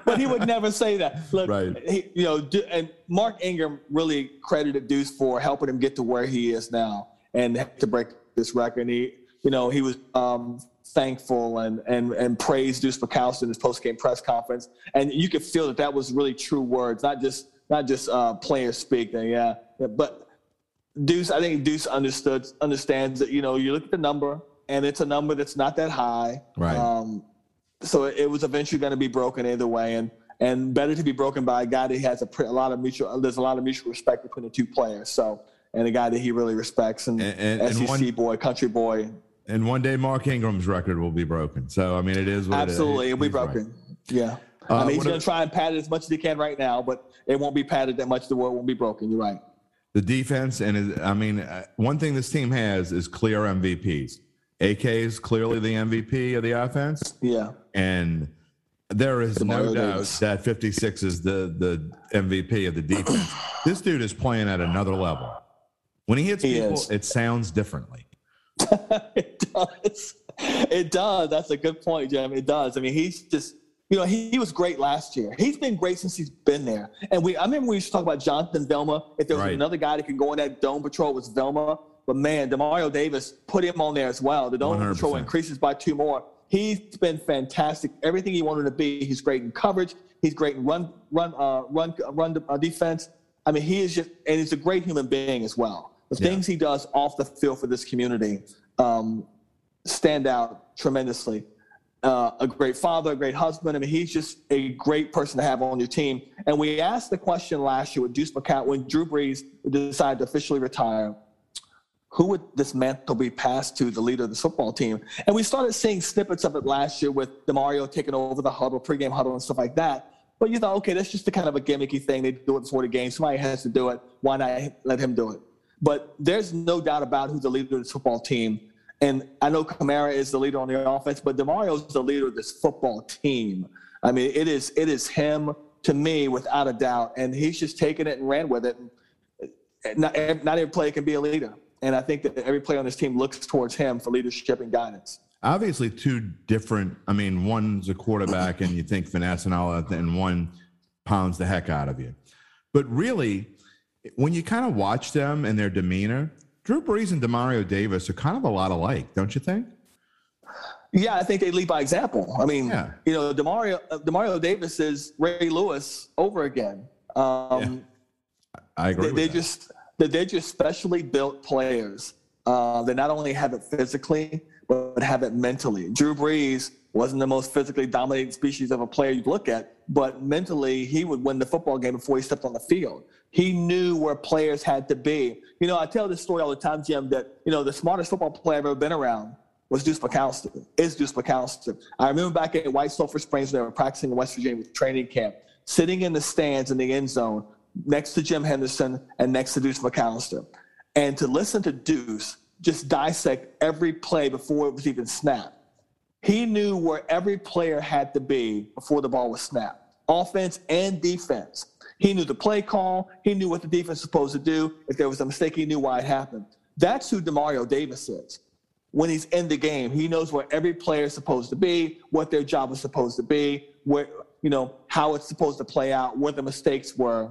C: but he would never say that. Look, right. he, you know, and Mark Ingram really credited Deuce for helping him get to where he is now and to break this record. And he, you know, he was um, thankful and and and praised Deuce McAllister in his post game press conference. And you could feel that that was really true words, not just not just uh, players speak. Then yeah, but Deuce, I think Deuce understood understands that you know you look at the number and it's a number that's not that high.
B: Right. Um,
C: so it, was eventually going to be broken either way, and and better to be broken by a guy that has a, a lot of mutual. There's a lot of mutual respect between the two players. So and a guy that he really respects and, and, and SEC one, boy, country boy.
B: And one day Mark Ingram's record will be broken. So I mean, it is
C: absolutely it will be broken. Right. Yeah. Uh, I mean, he's going to try and pad it as much as he can right now, but it won't be padded that much. The world won't be broken. You're right.
B: The defense, and I mean, uh, one thing this team has is clear MVPs. AK is clearly the MVP of the offense.
C: Yeah.
B: And there is no doubt that 56 is the, the MVP of the defense. this dude is playing at another level. When he hits he people, is. it sounds differently.
C: it does. It does. That's a good point, Jim. It does. I mean, he's just you know, he, he, was great last year. He's been great since he's been there. And we, I remember we used to talk about Jonathan Vilma. If there was right. another guy that could go in that dome patrol, it was Vilma. But man, Demario Davis put him on there as well. The dome 100%. patrol increases by two more. He's been fantastic. Everything he wanted to be. He's great in coverage. He's great in run, run, uh, run, run uh, defense. I mean, he is just, and he's a great human being as well. The yeah. things he does off the field for this community um, stand out tremendously uh, a great father, a great husband. I mean, he's just a great person to have on your team. And we asked the question last year with Deuce McCown when Drew Brees decided to officially retire. Who would this mantle be passed to, the leader of the football team? And we started seeing snippets of it last year with Demario taking over the huddle, pregame huddle, and stuff like that. But you thought, okay, that's just a kind of a gimmicky thing. They do it before the game. Somebody has to do it. Why not let him do it? But there's no doubt about who the leader of this football team and I know Kamara is the leader on the offense, but Demario is the leader of this football team. I mean, it is it is him to me without a doubt, and he's just taken it and ran with it. Not, not every player can be a leader, and I think that every player on this team looks towards him for leadership and guidance.
B: Obviously, two different. I mean, one's a quarterback, and you think finesse and all that, and one pounds the heck out of you. But really, when you kind of watch them and their demeanor, Drew Brees and Demario Davis are kind of a lot alike, don't you think?
C: Yeah, I think they lead by example. I mean, yeah. you know, Demario uh, Demario Davis is Ray Lewis over again. Um,
B: yeah. I agree.
C: They, they just they're just specially built players. Uh, they not only have it physically, but have it mentally. Drew Brees wasn't the most physically dominating species of a player you'd look at, but mentally he would win the football game before he stepped on the field. He knew where players had to be. You know, I tell this story all the time, Jim, that, you know, the smartest football player I've ever been around was Deuce McAllister, is Deuce McAllister. I remember back at White Sulphur Springs when they were practicing in West Virginia with training camp, sitting in the stands in the end zone next to Jim Henderson and next to Deuce McAllister. And to listen to Deuce just dissect every play before it was even snapped. He knew where every player had to be before the ball was snapped, offense and defense. He knew the play call. He knew what the defense was supposed to do. If there was a mistake, he knew why it happened. That's who Demario Davis is. When he's in the game, he knows where every player is supposed to be, what their job is supposed to be, where you know how it's supposed to play out, where the mistakes were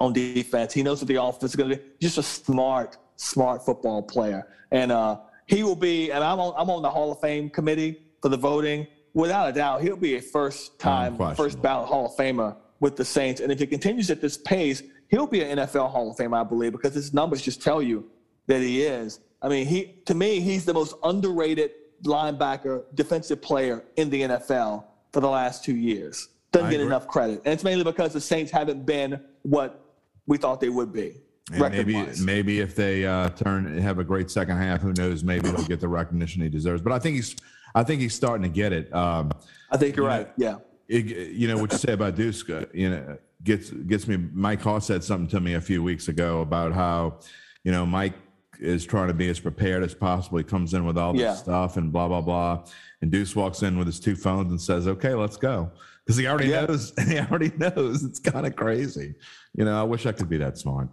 C: on defense. He knows what the offense is going to do. Just a smart, smart football player, and uh, he will be. And I'm on, I'm on the Hall of Fame committee for the voting. Without a doubt, he'll be a first time, first ballot Hall of Famer with the Saints. And if he continues at this pace, he'll be an NFL Hall of Famer, I believe, because his numbers just tell you that he is. I mean, he to me, he's the most underrated linebacker, defensive player in the NFL for the last two years. Doesn't get enough credit, and it's mainly because the Saints haven't been what we thought they would be.
B: Maybe maybe if they uh, turn have a great second half, who knows? Maybe he'll get the recognition he deserves. But I think he's I think he's starting to get it. Um,
C: I think you're you right.
B: Know,
C: yeah.
B: It, you know what you say about Duska, you know, gets gets me. Mike Hall said something to me a few weeks ago about how, you know, Mike is trying to be as prepared as possible. He comes in with all this yeah. stuff and blah blah blah, and Deuce walks in with his two phones and says, "Okay, let's go," because he already yeah. knows. He already knows. It's kind of crazy. You know, I wish I could be that smart.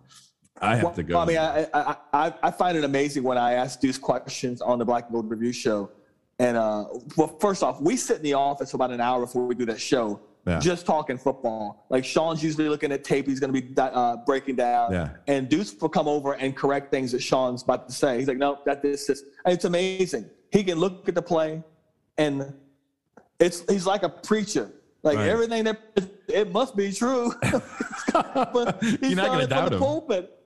B: I have well, to go.
C: I mean, I, I, I find it amazing when I ask Deuce questions on the Black and Gold Review show and uh, well, first off, we sit in the office for about an hour before we do that show, yeah. just talking football. Like Sean's usually looking at tape, he's going to be uh, breaking down,
B: yeah.
C: and Deuce will come over and correct things that Sean's about to say. He's like, "No, that this is." it's amazing. He can look at the play, and it's he's like a preacher. Like right. everything that it must be true.
B: but You're not going to doubt him. Pulpit.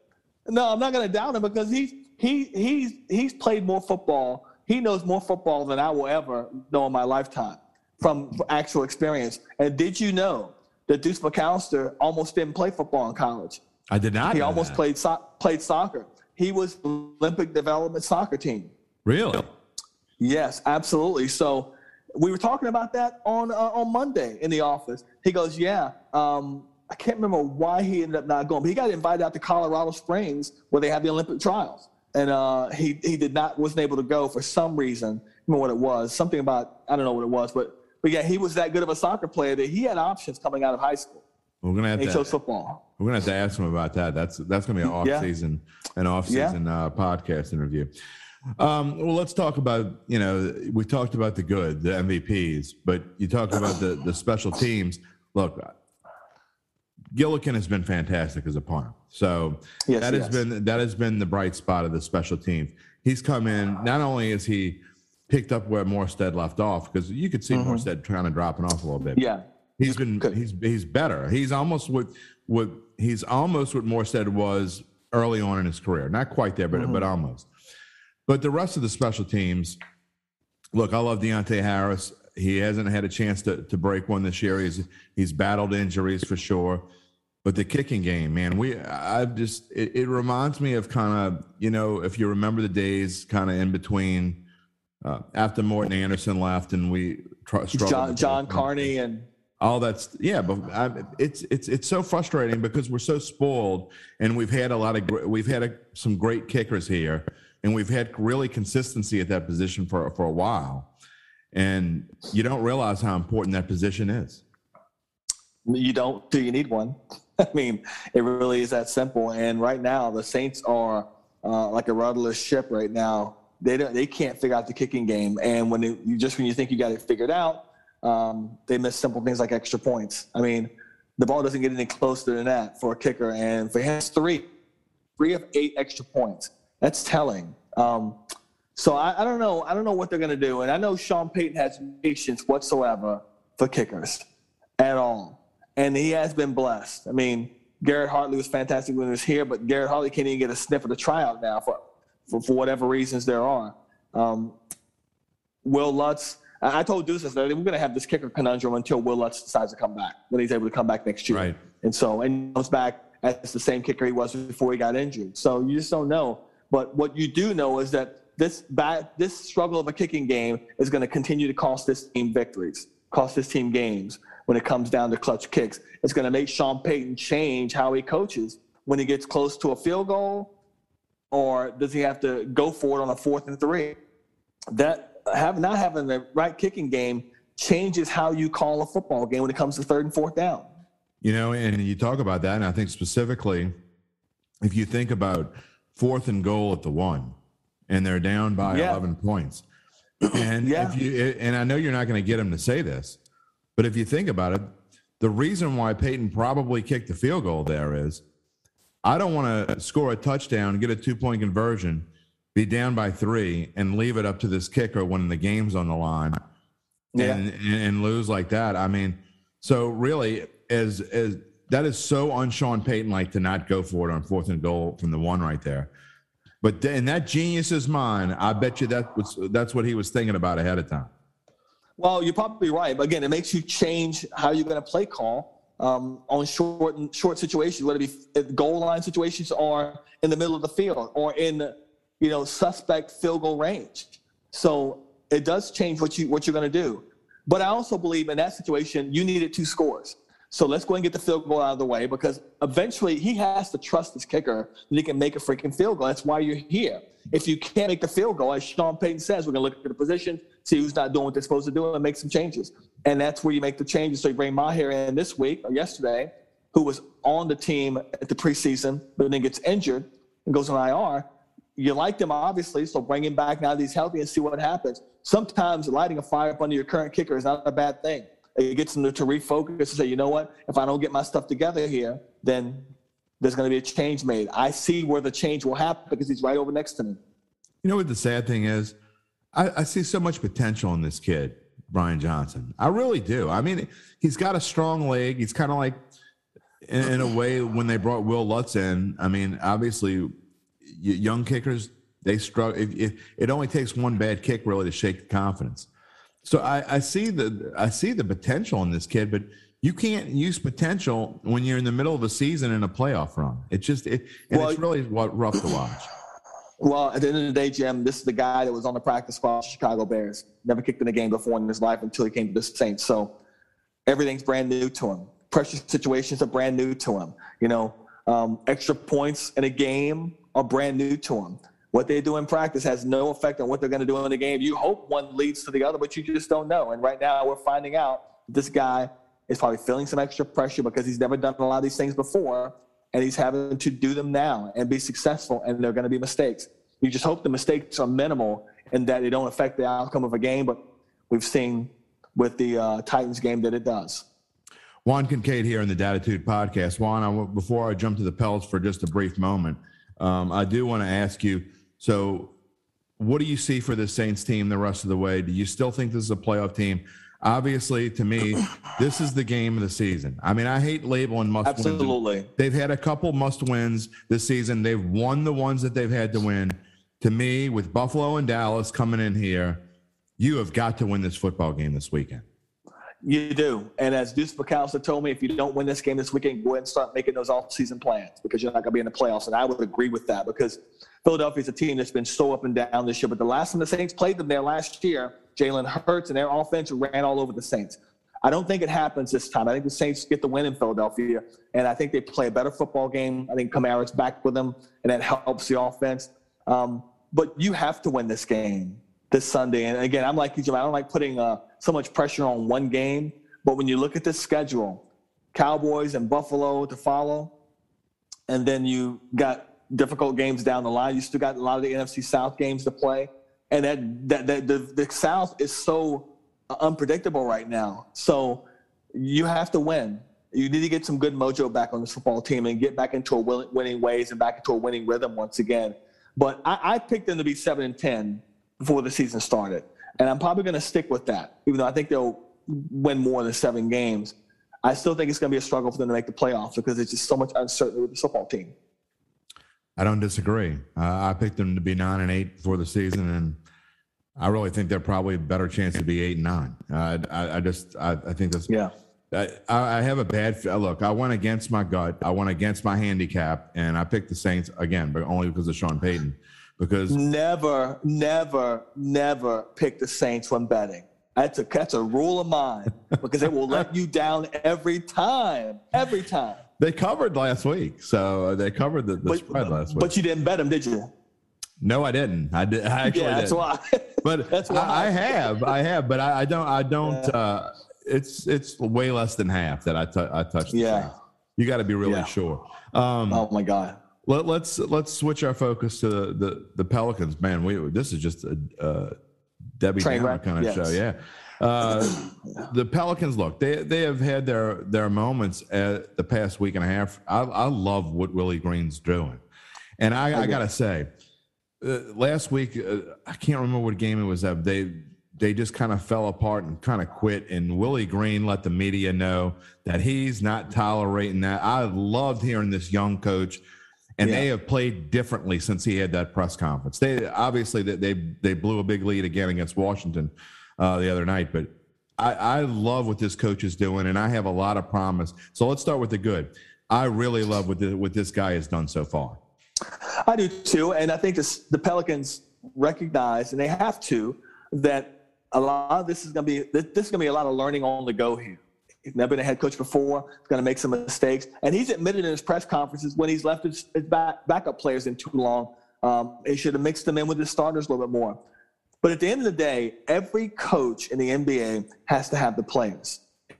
C: No, I'm not going to doubt him because he's he he's he's played more football he knows more football than I will ever know in my lifetime from actual experience. And did you know that Deuce McAllister almost didn't play football in college?
B: I did not.
C: He almost that. played so- played soccer. He was Olympic development soccer team.
B: Really?
C: Yes, absolutely. So we were talking about that on uh, on Monday in the office. He goes, "Yeah, um, I can't remember why he ended up not going, but he got invited out to Colorado Springs where they have the Olympic trials and uh, he he did not wasn't able to go for some reason. I don't know what it was. Something about I don't know what it was, but but yeah, he was that good of a soccer player that he had options coming out of high school.
B: We're gonna have
C: he
B: to,
C: chose football.
B: We're gonna have to ask him about that. That's that's gonna be an off yeah. season an off season yeah. uh, podcast interview. Um, well, let's talk about you know we talked about the good, the MVPs, but you talked about the the special teams. Look, Gillikin has been fantastic as a punter. So yes, that has yes. been that has been the bright spot of the special teams. He's come in. Not only is he picked up where Morstead left off, because you could see mm-hmm. Morstead kind of dropping off a little bit.
C: Yeah,
B: he's been Good. he's he's better. He's almost what what he's almost what Morstead was early on in his career. Not quite there, but mm-hmm. but almost. But the rest of the special teams, look, I love Deonte Harris. He hasn't had a chance to, to break one this year. He's he's battled injuries for sure. But the kicking game, man, we I just it, it reminds me of kind of you know if you remember the days kind of in between uh, after Morten Andersen left and we tr-
C: John John Carney and
B: all that's yeah but I, it's it's it's so frustrating because we're so spoiled and we've had a lot of we've had a, some great kickers here and we've had really consistency at that position for for a while. And you don't realize how important that position is.
C: You don't do you need one I mean, it really is that simple. And right now, the Saints are uh, like a rudderless ship right now. They don't, they can't figure out the kicking game. And when it, you just when you think you got it figured out, um, they miss simple things like extra points. I mean, the ball doesn't get any closer than that for a kicker, and for him, it's three, three of eight extra points. That's telling. Um, so I, I, don't know. I don't know what they're going to do, and I know Sean Payton has patience whatsoever for kickers at all and he has been blessed. I mean, Garrett Hartley was fantastic when he was here, but Garrett Hartley can't even get a sniff of the tryout now for, for, for whatever reasons there are. Um, Will Lutz. I told Deuce that we're going to have this kicker conundrum until Will Lutz decides to come back when he's able to come back next year.
B: Right.
C: And so, and he comes back as the same kicker he was before he got injured. So you just don't know. But what you do know is that this bad, this struggle of a kicking game is going to continue to cost this team victories, cost this team games when it comes down to clutch kicks. It's going to make Sean Payton change how he coaches when he gets close to a field goal, or does he have to go for it on a fourth and three? That have not having the right kicking game changes how you call a football game when it comes to third and fourth down.
B: You know, and you talk about that, and I think specifically, if you think about fourth and goal at the one, and they're down by
C: Yeah.
B: 11 points. And
C: Yeah.
B: if you and I know you're not going to get him to say this, but if you think about it, the reason why Peyton probably kicked the field goal there is I don't want to score a touchdown, get a two point conversion, be down by three, and leave it up to this kicker when the game's on the line
C: Yeah.
B: and, and lose like that. I mean, so really, as as that is so on Sean Payton like to not go for it on fourth and goal from the one right there. But in that genius's mind, I bet you that was that's what he was thinking about ahead of time.
C: Well, you're probably right. But again, it makes you change how you're going to play call um, on short and short situations, whether it be goal line situations or in the middle of the field or in you know suspect field goal range. So it does change what you what you're going to do. But I also believe in that situation you needed two scores. So let's go and get the field goal out of the way because eventually he has to trust his kicker that he can make a freaking field goal. That's why you're here. If you can't make the field goal, as Sean Payton says, we're going to look at the position, see who's not doing what they're supposed to do, and make some changes. And that's where you make the changes. So you bring Maher in this week or yesterday, who was on the team at the preseason, but then gets injured and goes on IR. You like them, obviously, so bring him back now that he's healthy and see what happens. Sometimes lighting a fire up under your current kicker is not a bad thing. It gets them to, refocus and say, you know what? If I don't get my stuff together here, then there's going to be a change made. I see where the change will happen because he's right over next to me.
B: You know what the sad thing is? I, I see so much potential in this kid, Brian Johnson. I really do. I mean, he's got a strong leg. He's kind of like, in, in a way, when they brought Will Lutz in. I mean, obviously, young kickers they struggle. If, if, it only takes one bad kick really to shake the confidence. So I, I see the I see the potential in this kid, but you can't use potential when you're in the middle of a season in a playoff run. It just it and
C: Well-
B: it's really what rough to watch.
C: Well, at the end of the day, Jim, this is the guy that was on the practice squad Chicago Bears. Never kicked in a game before in his life until he came to the Saints. So everything's brand new to him. Pressure situations are brand new to him. You know, um, extra points in a game are brand new to him. What they do in practice has no effect on what they're going to do in the game. You hope one leads to the other, but you just don't know. And right now, we're finding out this guy is probably feeling some extra pressure because he's never done a lot of these things before, and he's having to do them now and be successful. And they're going to be mistakes. You just hope the mistakes are minimal and that they don't affect the outcome of a game. But we've seen with the uh, Titans game that it does.
B: Juan Kincaid here in the Datitude podcast. Juan, I, before I jump to the Pels for just a brief moment, um, I do want to ask you. So, what do you see for the Saints team the rest of the way? Do you still think this is a playoff team? Obviously, to me, this is the game of the season. I mean, I hate labeling must wins.
C: Absolutely.
B: They've had a couple must wins this season. They've won the ones that they've had to win. To me, with Buffalo and Dallas coming in here, you have got to win this football game this weekend.
C: You do. And as Deuce McAllister told me, if you don't win this game this weekend, go ahead and start making those off-season plans because you're not going to be in the playoffs. And I would agree with that because Philadelphia's a team that's been so up and down this year. But the last time the Saints played them there last year, Jalen Hurts and their offense ran all over the Saints. I don't think it happens this time. I think the Saints get the win in Philadelphia, and I think they play a better football game. I think Kamara's back with them, and that helps the offense. Um, but you have to win this game this Sunday. And again, I'm like you, Jim. I don't like putting uh, so much pressure on one game. But when you look at the schedule, Cowboys and Buffalo to follow, and then you got difficult games down the line. You still got a lot of the NFC South games to play, and that that, that the, the South is so uh, unpredictable right now. So you have to win. You need to get some good mojo back on this football team and get back into a winning ways and back into a winning rhythm once again. But I, I picked them to be seven and ten before the season started, and I'm probably going to stick with that, even though I think they'll win more than seven games. I still think it's going to be a struggle for them to make the playoffs because there's just so much uncertainty with the football team.
B: I don't disagree. Uh, I picked them to be nine and eight before the season, and I really think they're probably a better chance to be eight and nine. Uh, I, I just, I, I think that's.
C: Yeah.
B: I, I have a bad look. I went against my gut. I went against my handicap, and I picked the Saints again, but only because of Sean Payton. Because
C: never, never, never pick the Saints when betting. That's a that's a rule of mine because they will let you down every time. Every time.
B: They covered last week, so they covered the, the
C: but,
B: spread last week.
C: But you didn't bet them, did you?
B: No, I didn't. I did. I actually
C: yeah, that's
B: didn't.
C: why.
B: But
C: that's why
B: I, I have, I have, but I, I don't, I don't.
C: Yeah.
B: Uh, it's it's way less than half that I tou- I touched.
C: Yeah.
B: You got to be really
C: Yeah.
B: sure. Um,
C: oh my god.
B: Let, let's let's switch our focus to the the, the Pelicans. Man, we this is just a, uh Debbie Downer kind of
C: Yes.
B: show. Yeah. Uh, the Pelicans look they they have had their their moments at the past week and a half. I, I love what Willie Green's doing, and I, I
C: agree.
B: gotta say, uh, last week uh, I can't remember what game it was of. They they just kind of fell apart and kind of quit. And Willie Green let the media know that he's not tolerating that. I loved hearing this young coach, and they have played differently since he had that press conference. They obviously that they they blew a big lead again against Washington uh, the other night, but. I, I love what this coach is doing, and I have a lot of promise. So let's start with the good. I really love what the, what this guy has done so far.
C: I do too, and I think this, the Pelicans recognize, and they have to, that a lot of this is going to be this is going to be a lot of learning on the go here. He's never been a head coach before. He's going to make some mistakes, and he's admitted in his press conferences when he's left his, his back, backup players in too long. Um, he should have mixed them in with his starters a little bit more. But at the end of the day, every coach in the NBA has to have the players.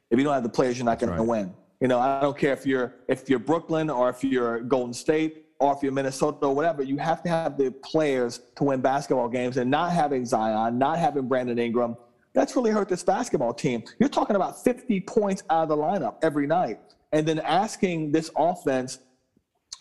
C: If you don't have the players, you're not going
B: That's
C: to win. You know, I don't care if you're if you're Brooklyn or if you're Golden State or if you're Minnesota or whatever. You have to have the players to win basketball games, and not having Zion, not having Brandon Ingram, that's really hurt this basketball team. You're talking about 50 points out of the lineup every night, and then asking this offense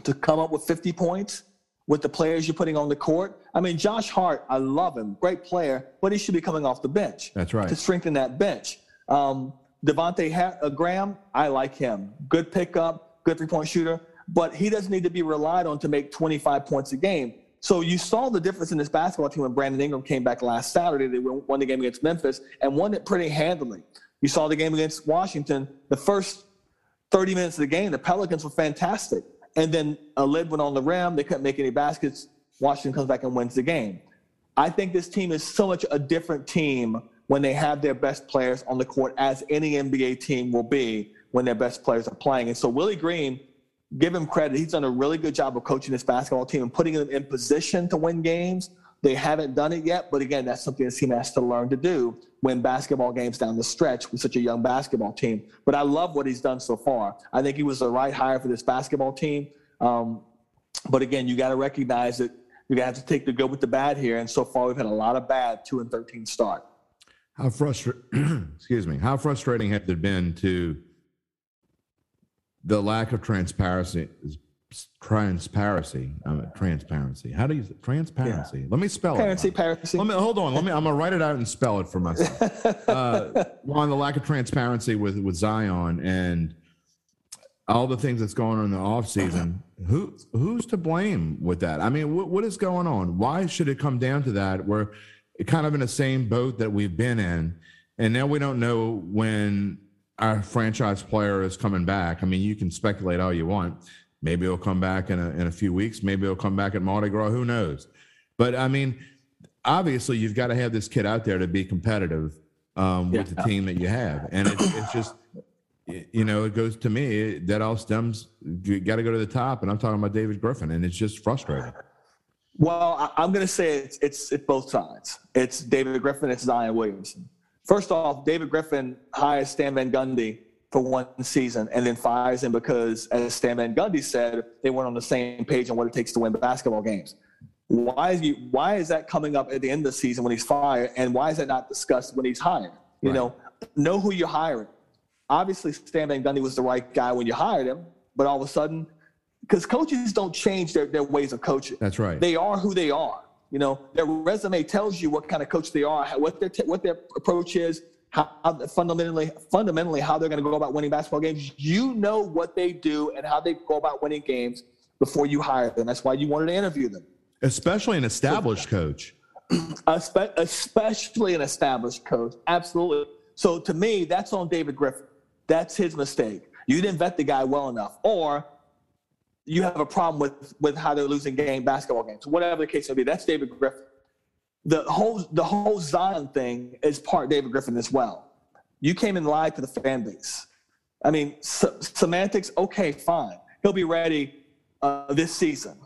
C: to come up with 50 points with the players you're putting on the court. I mean, Josh Hart, I love him, great player, but he should be coming off the bench
B: That's right.
C: to strengthen that bench. Um, Devontae ha- uh, Graham, I like him. Good pickup, good three point shooter, but he doesn't need to be relied on to make 25 points a game. So you saw the difference in this basketball team when Brandon Ingram came back last Saturday. They won the game against Memphis and won it pretty handily. You saw the game against Washington. The first 30 minutes of the game, the Pelicans were fantastic. And then a lid went on the rim. They couldn't make any baskets. Washington comes back and wins the game. I think this team is so much a different team when they have their best players on the court, as any NBA team will be when their best players are playing. And so Willie Green, give him credit. He's done a really good job of coaching this basketball team and putting them in position to win games. They haven't done it yet, but again, that's something this team has to learn to do win basketball games down the stretch with such a young basketball team. But I love what he's done so far. I think he was the right hire for this basketball team. Um, but again, you got to recognize that you got to have to take the good with the bad here. And so far, we've had a lot of bad two and thirteen start.
B: How frustrating, excuse me, how frustrating has it been to the lack of transparency, is transparency, uh, transparency. How do you say transparency? Let me spell
C: Parency,
B: it.
C: parency.
B: Let me hold on. Let me. I'm gonna write it out and spell it for myself. uh, one, the lack of transparency with with Zion and all the things that's going on in the off season. Who who's to blame with that? I mean, what, what is going on? Why should it come down to that? We're kind of in the same boat that we've been in, and now we don't know when our franchise player is coming back. I mean, you can speculate all you want. Maybe he'll come back in a, in a few weeks. Maybe he'll come back at Mardi Gras. Who knows? But I mean, obviously, you've got to have this kid out there to be competitive um, with the team that you have, and it's, it's just you know it goes to me that all stems. You got to go to the top, and I'm talking about David Griffin, and it's just frustrating.
C: Well, I'm going to say it's, it's it's both sides. It's David Griffin. It's Zion Williamson. First off, David Griffin hires Stan Van Gundy for one season and then fires him because, as Stan Van Gundy said, they weren't on the same page on what it takes to win basketball games. Why is you? Why is that coming up at the end of the season when he's fired, and why is that not discussed when he's hired? You
B: Right.
C: know, know who you're hiring. Obviously, Stan Van Gundy was the right guy when you hired him, but all of a sudden, because coaches don't change their, their ways of coaching.
B: That's right.
C: They are who they are. You know, their resume tells you what kind of coach they are, what their t- what their approach is, how how fundamentally fundamentally how they're going to go about winning basketball games. You know what they do and how they go about winning games before you hire them. That's why you wanted to interview them.
B: Especially an established coach.
C: especially an established coach. Absolutely. So to me, that's on David Griffin. That's his mistake. You didn't vet the guy well enough, or you have a problem with with how they're losing game basketball games. Whatever the case may be, that's David Griffin. The whole the whole Zion thing is part David Griffin as well. You came and lied to the fan base. I mean, semantics. Okay, fine. He'll be ready uh, this season.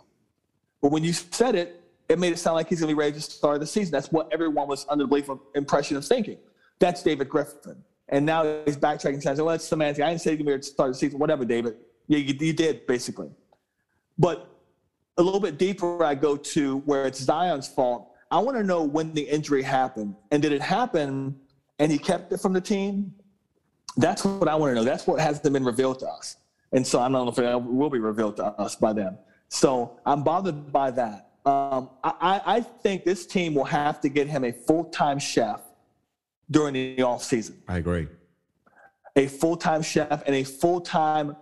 C: But when you said it, it made it sound like he's going to be ready to start the season. That's what everyone was under the belief of impression of thinking. That's David Griffin. And now he's backtracking saying, well, it's semantic. I didn't say he's going to be ready to start the season. Whatever, David. Yeah, you, you did, basically. But a little bit deeper, I go to where it's Zion's fault. I want to know when the injury happened. And did it happen and he kept it from the team? That's what I want to know. That's what hasn't been revealed to us. And so I don't know if it will be revealed to us by them. So I'm bothered by that. Um, I, I think this team will have to get him a full time chef during the off season.
B: I agree.
C: A full time chef and a full time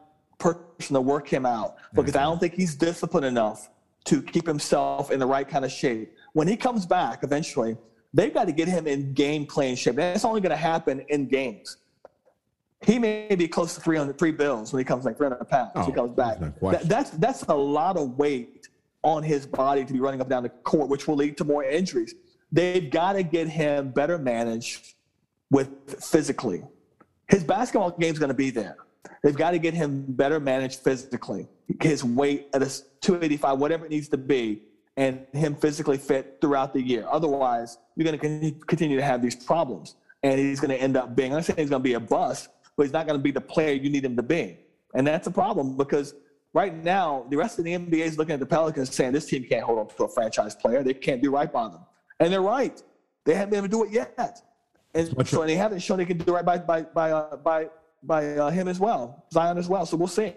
C: person to work him out because I don't think he's disciplined enough to keep himself in the right kind of shape. When he comes back eventually, they've got to get him in game playing shape. That's only going to happen in games. He may be close to 300, three bills when he comes like 300 pounds. Oh, he comes back. That, that's that's a lot of weight on his body to be running up down the court, which will lead to more injuries. They've got to get him better managed with physically. His basketball game is going to be there. They've got to get him better managed physically. His weight at a 285, whatever it needs to be, and him physically fit throughout the year. Otherwise, you're going to continue to have these problems. And he's going to end up being, I'm not saying he's going to be a bust, but he's not going to be the player you need him to be. And that's a problem because right now, the rest of the NBA is looking at the Pelicans saying this team can't hold on to a franchise player. They can't do right by them. And they're right. They haven't been able to do it yet. And so and they haven't shown they can do right by, by, by, uh, by by uh, him as well, Zion as well. So we'll see.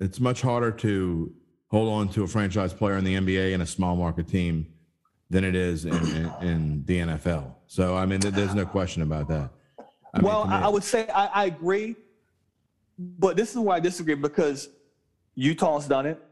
B: It's much harder to hold on to a franchise player in the NBA and a small market team than it is in, in, in the NFL. So I mean, there's no question about that.
C: I well, mean, I would say I, I agree, but this is why I disagree because Utah's done it.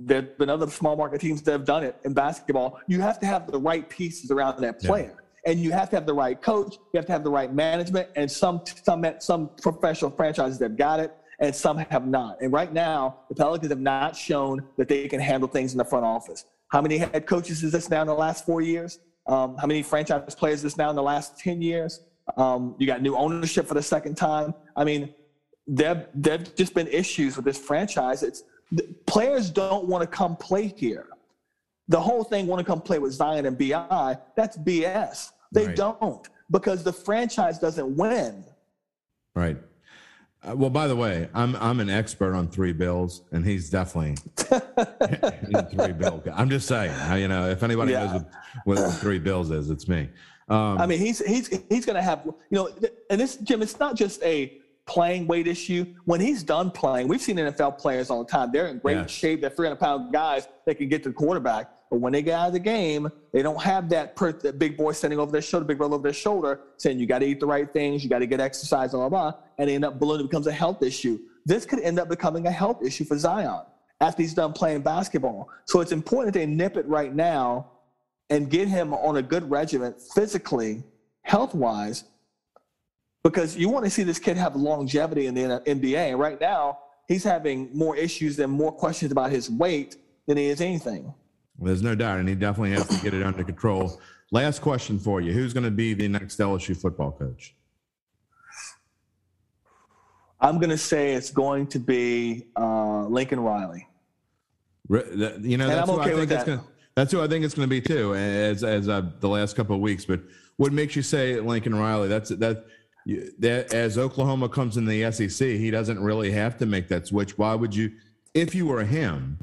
C: There've been other small market teams that have done it in basketball. You have to have the right pieces around that player. Yeah and you have to have the right coach, you have to have the right management, and some some some professional franchises have got it, and some have not. And right now, the Pelicans have not shown that they can handle things in the front office. How many head coaches is this now in the last four years? Um, how many franchise players is this now in the last ten years? Um, you got new ownership for the second time. I mean, there there've just been issues with this franchise. It's players don't want to come play here the whole thing want to come play with Zion and BI, that's BS. They right. don't because the franchise doesn't win.
B: Right. Uh, well, by the way, I'm I'm an expert on three bills, and he's definitely three bill. I'm just saying, you know, if anybody yeah. knows what, what three bills is, it's me.
C: Um, I mean, he's he's he's going to have, you know, and this Jim, it's not just a playing weight issue. When he's done playing, we've seen NFL players all the time. They're in great yeah. shape. They're 300 pound guys that can get to the quarterback. But when they get out of the game, they don't have that, per- that big boy standing over their shoulder, big brother over their shoulder, saying you got to eat the right things, you got to get exercise, blah, blah, blah. And they end up ballooning, it becomes a health issue. This could end up becoming a health issue for Zion after he's done playing basketball. So it's important that they nip it right now and get him on a good regimen physically, health wise, because you want to see this kid have longevity in the NBA. Right now, he's having more issues and more questions about his weight than he is anything.
B: There's no doubt, and he definitely has to get it under control. Last question for you: Who's going to be the next LSU football coach?
C: I'm going to say it's going to be uh, Lincoln Riley.
B: You know, that's who okay I think it's going. That's who I think it's going to be too, as as uh, the last couple of weeks. But what makes you say Lincoln Riley? That's that. That as Oklahoma comes in the SEC, he doesn't really have to make that switch. Why would you, if you were him?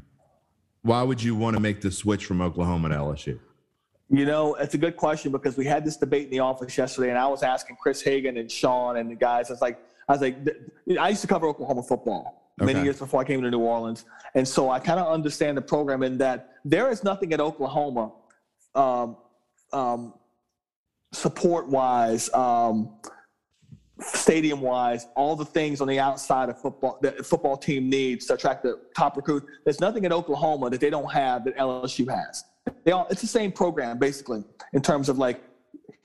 B: Why would you want to make the switch from Oklahoma to LSU?
C: You know, it's a good question because we had this debate in the office yesterday, and I was asking Chris Hagan and Sean and the guys. I was like, I was like, I used to cover Oklahoma football okay. many years before I came to New Orleans, and so I kind of understand the program in that there is nothing at Oklahoma, um, um, support wise, um, stadium wise, all the things on the outside of football that football team needs to attract the top recruit. There's nothing in Oklahoma that they don't have that LSU has. They all it's the same program basically in terms of like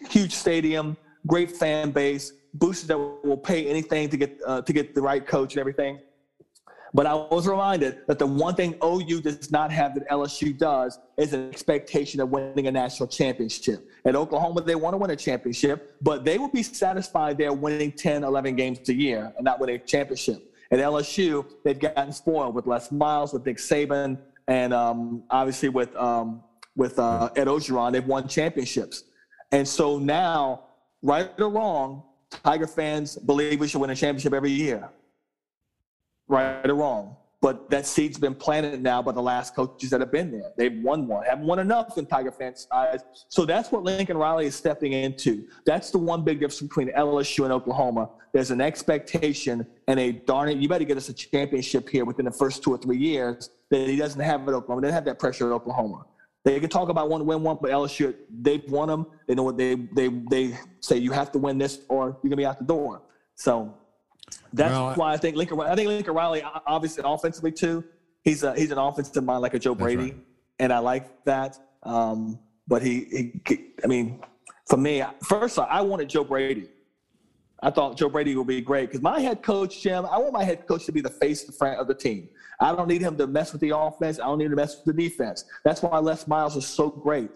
C: huge stadium, great fan base, boosters that will pay anything to get uh, to get the right coach and everything. But I was reminded that the one thing OU does not have that LSU does is an expectation of winning a national championship. At Oklahoma, they want to win a championship, but they will be satisfied they're winning 10, 11 games a year and not winning a championship. At LSU, they've gotten spoiled with Les Miles, with Nick Saban, and um, obviously with um, with uh, Ed Orgeron. They've won championships, and so now, right or wrong, Tiger fans believe we should win a championship every year right or wrong. But that seed's been planted now by the last coaches that have been there. They've won one, haven't won enough in Tiger fans' eyes. So that's what Lincoln Riley is stepping into. That's the one big difference between LSU and Oklahoma. There's an expectation and a darn it, you better get us a championship here within the first two or three years that he doesn't have at Oklahoma. They don't have that pressure at Oklahoma. They can talk about one win one, but LSU, they've won them. They know what they they they say you have to win this or you're gonna be out the door. So that's well, why I think Lincoln. I think Lincoln Riley, obviously offensively too. He's a, he's an offensive mind like a Joe Brady, right. and I like that. Um, but he, he, I mean, for me, first I wanted Joe Brady. I thought Joe Brady would be great because my head coach Jim. I want my head coach to be the face of the team. I don't need him to mess with the offense. I don't need him to mess with the defense. That's why Les Miles is so great.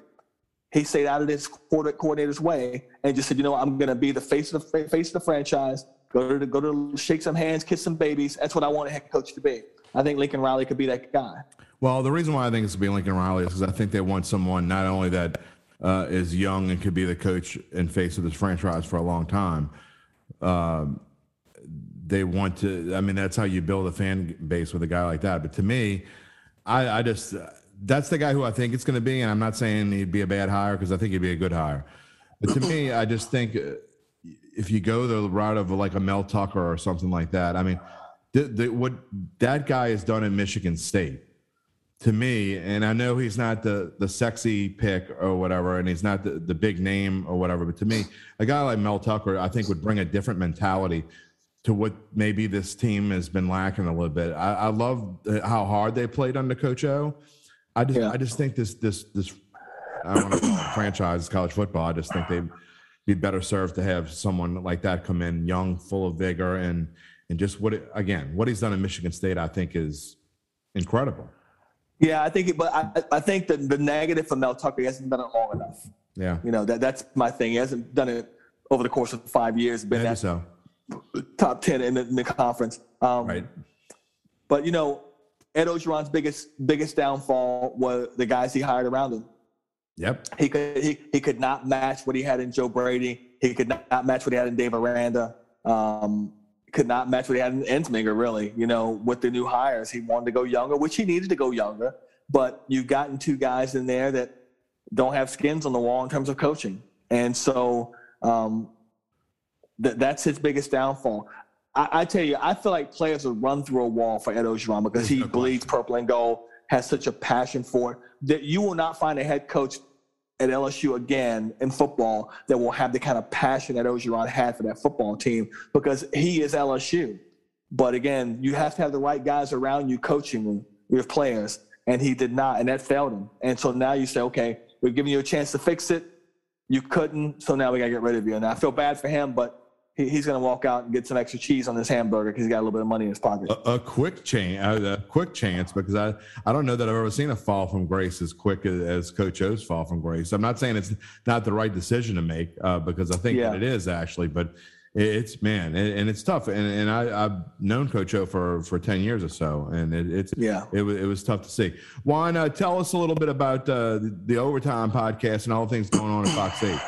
C: He stayed out of his coordinator's way and just said, you know, what? I'm going to be the face of the face of the franchise. Go to go to shake some hands, kiss some babies. That's what I want a head coach to be. I think Lincoln Riley could be that guy.
B: Well, the reason why I think it's be Lincoln Riley is because I think they want someone not only that uh, is young and could be the coach and face of this franchise for a long time. Um, they want to. I mean, that's how you build a fan base with a guy like that. But to me, I, I just that's the guy who I think it's going to be. And I'm not saying he'd be a bad hire because I think he'd be a good hire. But to me, I just think if you go the route of like a Mel Tucker or something like that, I mean, the, the, what that guy has done in Michigan State to me, and I know he's not the the sexy pick or whatever, and he's not the, the big name or whatever, but to me, a guy like Mel Tucker, I think would bring a different mentality to what maybe this team has been lacking a little bit. I, I love how hard they played under Coach O. I just yeah. I just think this this this I don't want to franchise college football. I just think they be better served to have someone like that come in young, full of vigor, and and just what it, again what he's done in Michigan State, I think is incredible.
C: Yeah, I think, but I, I think that the negative for Mel Tucker he hasn't done it long enough.
B: Yeah,
C: you know that that's my thing. He hasn't done it over the course of five years.
B: Been at so.
C: top ten in the, in the conference. Um,
B: right.
C: But you know, Ed Orgeron's biggest biggest downfall was the guys he hired around him.
B: Yep.
C: He could he, he could not match what he had in Joe Brady. He could not match what he had in Dave Aranda. Um, could not match what he had in Ensminger, really. You know, with the new hires, he wanted to go younger, which he needed to go younger. But you've gotten two guys in there that don't have skins on the wall in terms of coaching, and so um, th- that's his biggest downfall. I, I, tell you, I feel like players would run through a wall for Ed Orgeron because he bleeds purple and gold, has such a passion for it that you will not find a head coach at LSU again in football that will have the kind of passion that Orgeron had for that football team because he is LSU. But again, you have to have the right guys around you coaching your players, and he did not, and that failed him. And so now you say, okay, we're giving you a chance to fix it. You couldn't, so now we got to get rid of you. And I feel bad for him, but he, he's going to walk out and get some extra cheese on this hamburger because he's got a little bit of money in his pocket.
B: A, a quick chance, a quick chance, because I, I don't know that I've ever seen a fall from grace as quick as, as Coach O's fall from grace. I'm not saying it's not the right decision to make uh, because I think yeah. that it is actually, but it's man, and, it's tough. And, and I, have known Coach O for, for 10 years or so, and it, it's
C: yeah,
B: it was it was tough to see. Juan, uh, tell us a little bit about uh, the, the overtime podcast and all the things going on at Fox 8.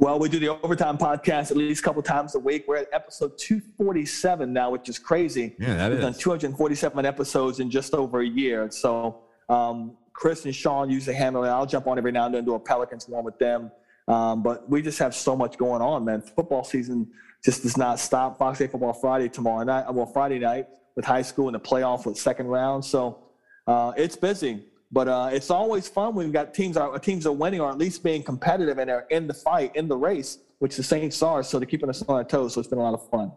C: Well, we do the overtime podcast at least a couple times a week. We're at episode 247 now, which is crazy.
B: Yeah, that
C: We've
B: is.
C: done 247 episodes in just over a year. So um, Chris and Sean usually handle it. I'll jump on every now and then do a Pelicans one with them. Um, but we just have so much going on, man. Football season just does not stop. Fox 8 Football Friday tomorrow night, well, Friday night with high school and the playoff with second round. So uh, it's busy. But uh, it's always fun when we've got teams are teams are winning or at least being competitive and are in the fight, in the race, which the Saints are. So they're keeping us on our toes. So it's been a lot of fun.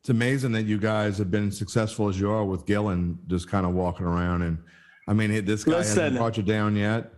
B: It's amazing that you guys have been successful as you are with Gillen, just kind of walking around. And I mean, this guy Listen, hasn't brought you down yet.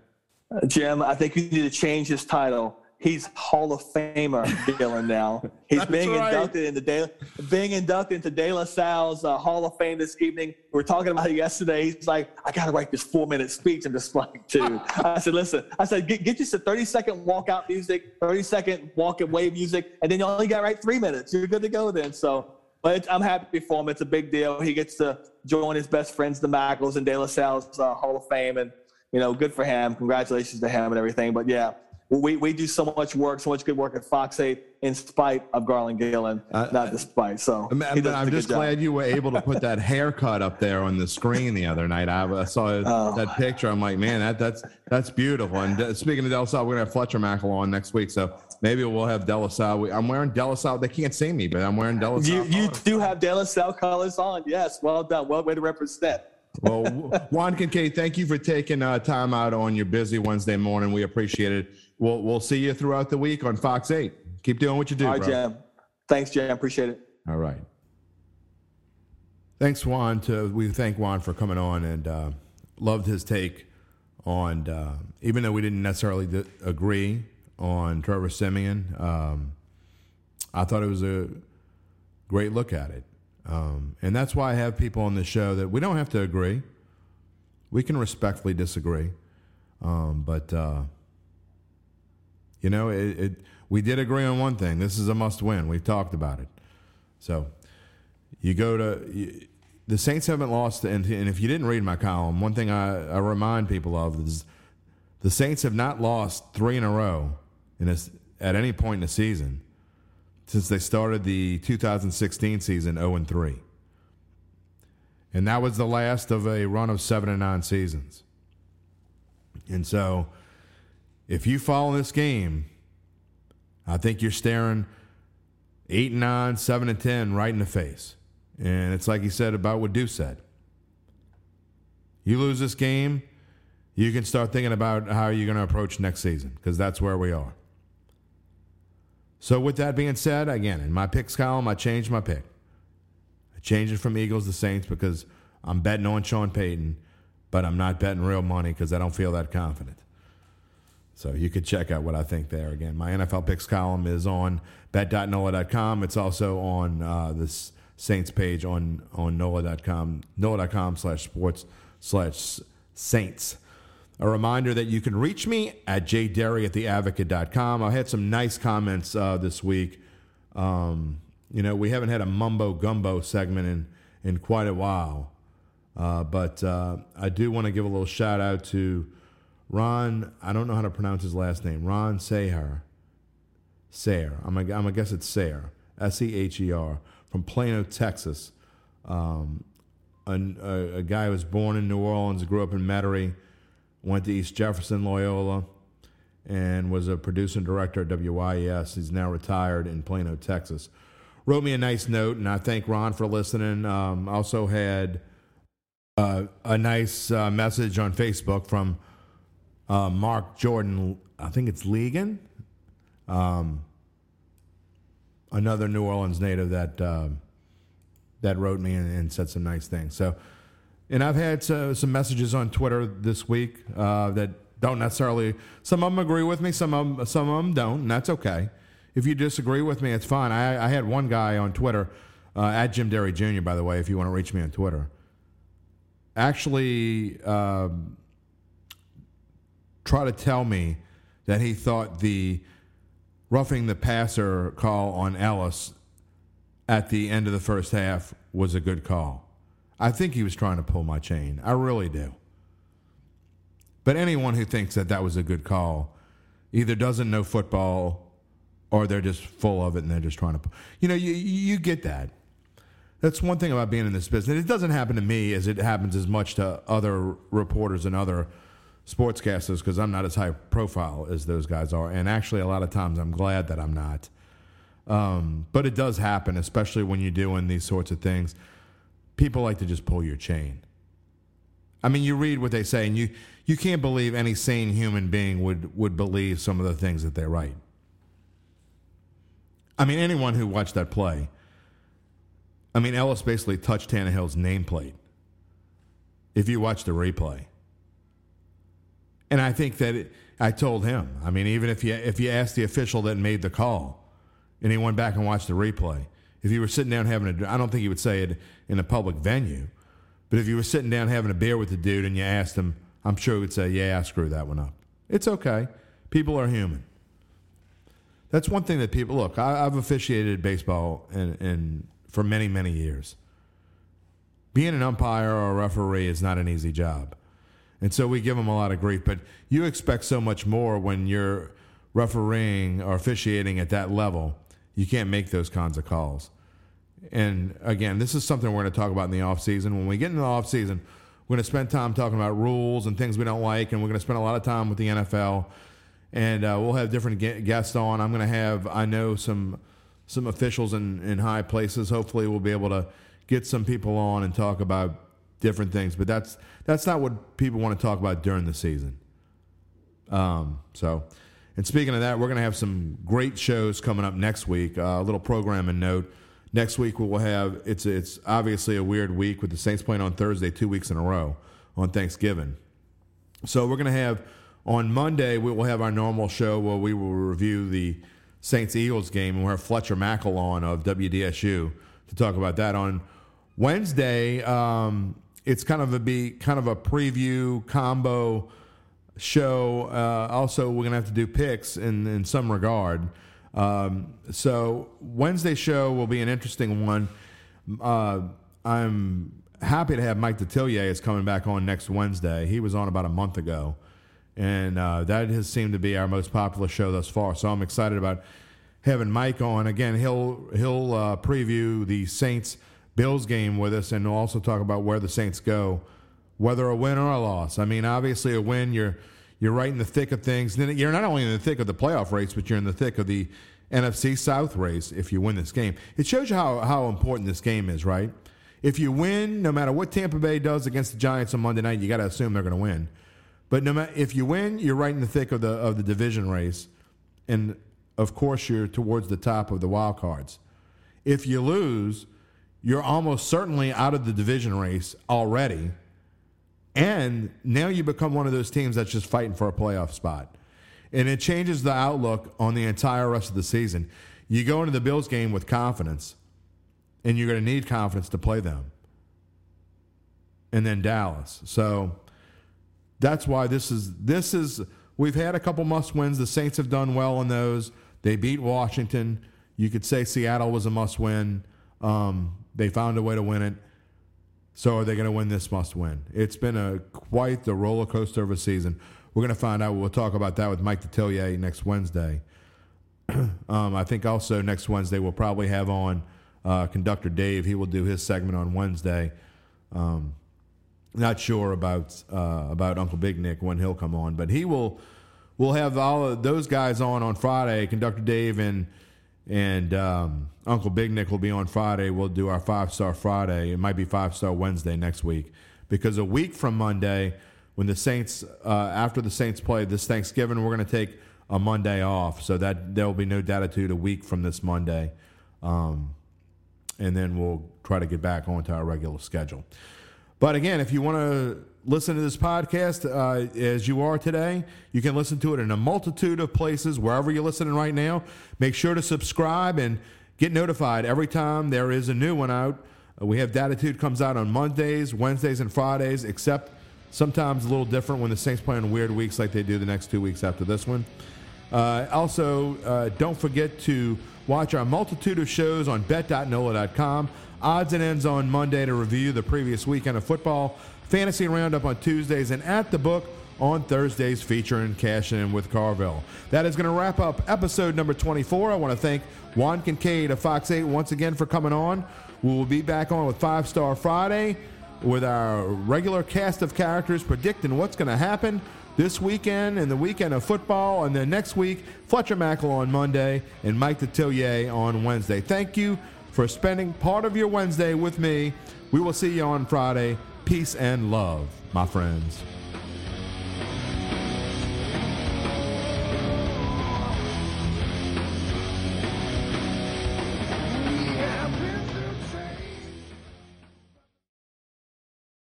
C: Uh, Jim, I think you need to change his title. He's Hall of Famer Dylan now. He's being right. inducted into De, being inducted into De La Salle's uh, Hall of Fame this evening. We were talking about it yesterday. He's like, I got to write this four minute speech. I'm just like, dude. I said, listen. I said, get, get you some 30 second walkout music, 30 second walk and wave music, and then you only got to write three minutes. You're good to go then. So, but I'm happy for him. It's a big deal. He gets to join his best friends, the Mackels, and De La Salle's uh, Hall of Fame, and you know, good for him. Congratulations to him and everything. But yeah, we, we do so much work, so much good work at Fox 8 in spite of Garland Gillen, uh, not despite. So
B: I'm, I'm just glad you were able to put that haircut up there on the screen the other night. I, saw oh. that picture. I'm like, man, that, that's that's beautiful. And uh, speaking of De La we're gonna have Fletcher Mackel on next week, so maybe we'll have De La Salle. I'm wearing De La They can't see me, but I'm wearing De La
C: You, you do have De La colors on. Yes, well done. Well way to represent
B: well, Juan Kincaid, thank you for taking uh, time out on your busy Wednesday morning. We appreciate it. We'll we'll see you throughout the week on Fox Eight. Keep doing what you do.
C: All right,
B: bro.
C: Jim. Thanks, Jim. Appreciate it.
B: All right. Thanks, Juan. To we thank Juan for coming on and uh, loved his take on. Uh, even though we didn't necessarily d- agree on Trevor Siemian. um, I thought it was a great look at it. Um, and that's why I have people on the show that we don't have to agree. We can respectfully disagree. Um, but, uh, you know, it, it, we did agree on one thing. This is a must win. We've talked about it. So you go to. You, the Saints haven't lost, and, and if you didn't read my column, one thing I, I remind people of is the Saints have not lost three in a row in at any point in the season since they started the 2016 season 0 and 3. And that was the last of a run of 7 and 9 seasons. And so if you follow this game, I think you're staring 8 and 9, 7 and 10 right in the face. And it's like he said about what Deuce said. You lose this game, you can start thinking about how you're going to approach next season because that's where we are. So, with that being said, again, in my picks column, I changed my pick. I changed it from Eagles to Saints because I'm betting on Sean Payton, but I'm not betting real money because I don't feel that confident. So you could check out what I think there. Again, my NFL picks column is on bet.nola.com. It's also on uh, this Saints page on on nola.com, nola.com slash sports slash Saints. A reminder that you can reach me at jderry at theadvocate.com. I had some nice comments uh, this week. Um, you know, we haven't had a mumbo gumbo segment in, in quite a while. Uh, but uh, I do want to give a little shout out to Ron. I don't know how to pronounce his last name. Ron Seher. Sayer. I'm going to guess it's Sayer. S E H E R. From Plano, Texas. Um, a, a, a, guy who was born in New Orleans, grew up in Metairie went to East Jefferson Loyola, and was a producer and director at WYES. He's now retired in Plano, Texas. Wrote me a nice note, and I thank Ron for listening. Um, also had uh, a nice uh, message on Facebook from uh, Mark Jordan. I think it's Legan, um, another New Orleans native that uh, that wrote me and, and said some nice things. So and I've had uh, some messages on Twitter this week uh, that don't necessarily. Some of them agree with me. Some of them, some of them don't, and that's okay. If you disagree with me, it's fine. I, I had one guy on Twitter uh, at Jim Derry Jr. By the way, if you want to reach me on Twitter, actually um, try to tell me that he thought the roughing the passer call on Ellis at the end of the first half was a good call. I think he was trying to pull my chain. I really do. But anyone who thinks that that was a good call either doesn't know football or they're just full of it and they're just trying to, Pull. you know, you, you get that. That's one thing about being in this business. It doesn't happen to me as it happens as much to other reporters and other sportscasters because I'm not as high profile as those guys are. And actually, a lot of times I'm glad that I'm not. Um, but it does happen, especially when you're doing these sorts of things people like to just pull your chain. I mean, you read what they say, and you, you can't believe any sane human being would, would believe some of the things that they write. I mean, anyone who watched that play, I mean, Ellis basically touched Tannehill's nameplate. If you watch the replay, And I think that it, I told him. I mean, even if you if you asked the official that made the call, and he went back and watched the replay, if you were sitting down having a, I don't think he would say it in a public venue, but if you were sitting down having a beer with the dude and you asked him, I'm sure he would say, "Yeah, I screwed that one up." It's okay. People are human. That's one thing that people look. I, have officiated baseball and, and for many many years. Being an umpire or a referee is not an easy job. And so we give them a lot of grief. But you expect so much more when you're refereeing or officiating at that level. You can't make those kinds of calls. And again, this is something we're going to talk about in the offseason. When we get into the offseason, we're going to spend time talking about rules and things we don't like, and we're going to spend a lot of time with the NFL. And uh, we'll have different guests on. I'm going to have, I know, some some officials in, in high places. Hopefully, we'll be able to get some people on and talk about different things. But that's that's not what people want to talk about during the season. Um, so, and speaking of that, we're going to have some great shows coming up next week. Uh, a little programming note. Next week we will have it's it's obviously a weird week with the Saints playing on Thursday two weeks in a row on Thanksgiving. So we're going to have on Monday we will have our normal show where we will review the Saints Eagles game and we'll have Fletcher Mackel on of WDSU to talk about that on Wednesday. Um, it's kind of a be kind of a preview combo show. Uh, also, we're gonna have to do picks in in some regard. Um, so Wednesday show will be an interesting one. Uh, I'm happy to have Mike Detillier is coming back on next Wednesday. He was on about a month ago, and uh, that has seemed to be our most popular show thus far. So I'm excited about having Mike on again. He'll he'll uh, preview the Saints Bills game with us, and also talk about where the Saints go, whether a win or a loss. I mean, obviously, a win, you're you're right in the thick of things. Then you're not only in the thick of the playoff race, but you're in the thick of the NFC South race if you win this game. It shows you how, how important this game is, right? If you win, no matter what Tampa Bay does against the Giants on Monday night, you got to assume they're going to win. But no matter if you win, you're right in the thick of the of the division race, and of course you're towards the top of the wild cards. If you lose, you're almost certainly out of the division race already. And now you become one of those teams that's just fighting for a playoff spot. And it changes the outlook on the entire rest of the season. You go into the Bills game with confidence, and you're going to need confidence to play them. And then Dallas. So that's why this is this is we've had a couple must wins. The Saints have done well in those. They beat Washington. You could say Seattle was a must win. Um, they found a way to win it. So are they going to win this must win? It's been a quite the roller coaster of a season. We're going to find out. We'll talk about that with Mike Detillier next Wednesday. um, I think also next Wednesday we'll probably have on uh, conductor Dave. He will do his segment on Wednesday. Um, not sure about uh, about Uncle Big Nick when he'll come on, but he will. We'll have all of those guys on on Friday. Conductor Dave and and um, Uncle Big Nick will be on Friday. We'll do our five star Friday. It might be five star Wednesday next week because a week from Monday, when the Saints uh, after the Saints play this Thanksgiving, we're going to take a Monday off, so that there will be no Datitude a week from this Monday, um, and then we'll try to get back onto our regular schedule. But again, if you want to listen to this podcast uh, as you are today. You can listen to it in a multitude of places, wherever you're listening right now. Make sure to subscribe and get notified every time there is a new one out. Uh, we have Datitude comes out on Mondays, Wednesdays, and Fridays, except sometimes a little different when the Saints play on weird weeks like they do the next two weeks after this one. Uh, also, uh, don't forget to watch our multitude of shows on bet.nola.com. Odds and ends on Monday to review the previous weekend of football. Fantasy Roundup on Tuesdays, and At the Book on Thursdays featuring Cash In with Carville. That is going to wrap up episode number 24. I want to thank Juan Kincaid of Fox 8 once again for coming on. We will be back on with Five Star Friday with our regular cast of characters predicting what's going to happen this weekend and the weekend of football. And then next week, Fletcher Mackel on Monday and Mike Detillier on Wednesday. Thank you for spending part of your Wednesday with me. We will see you on Friday. Peace and love, my friends.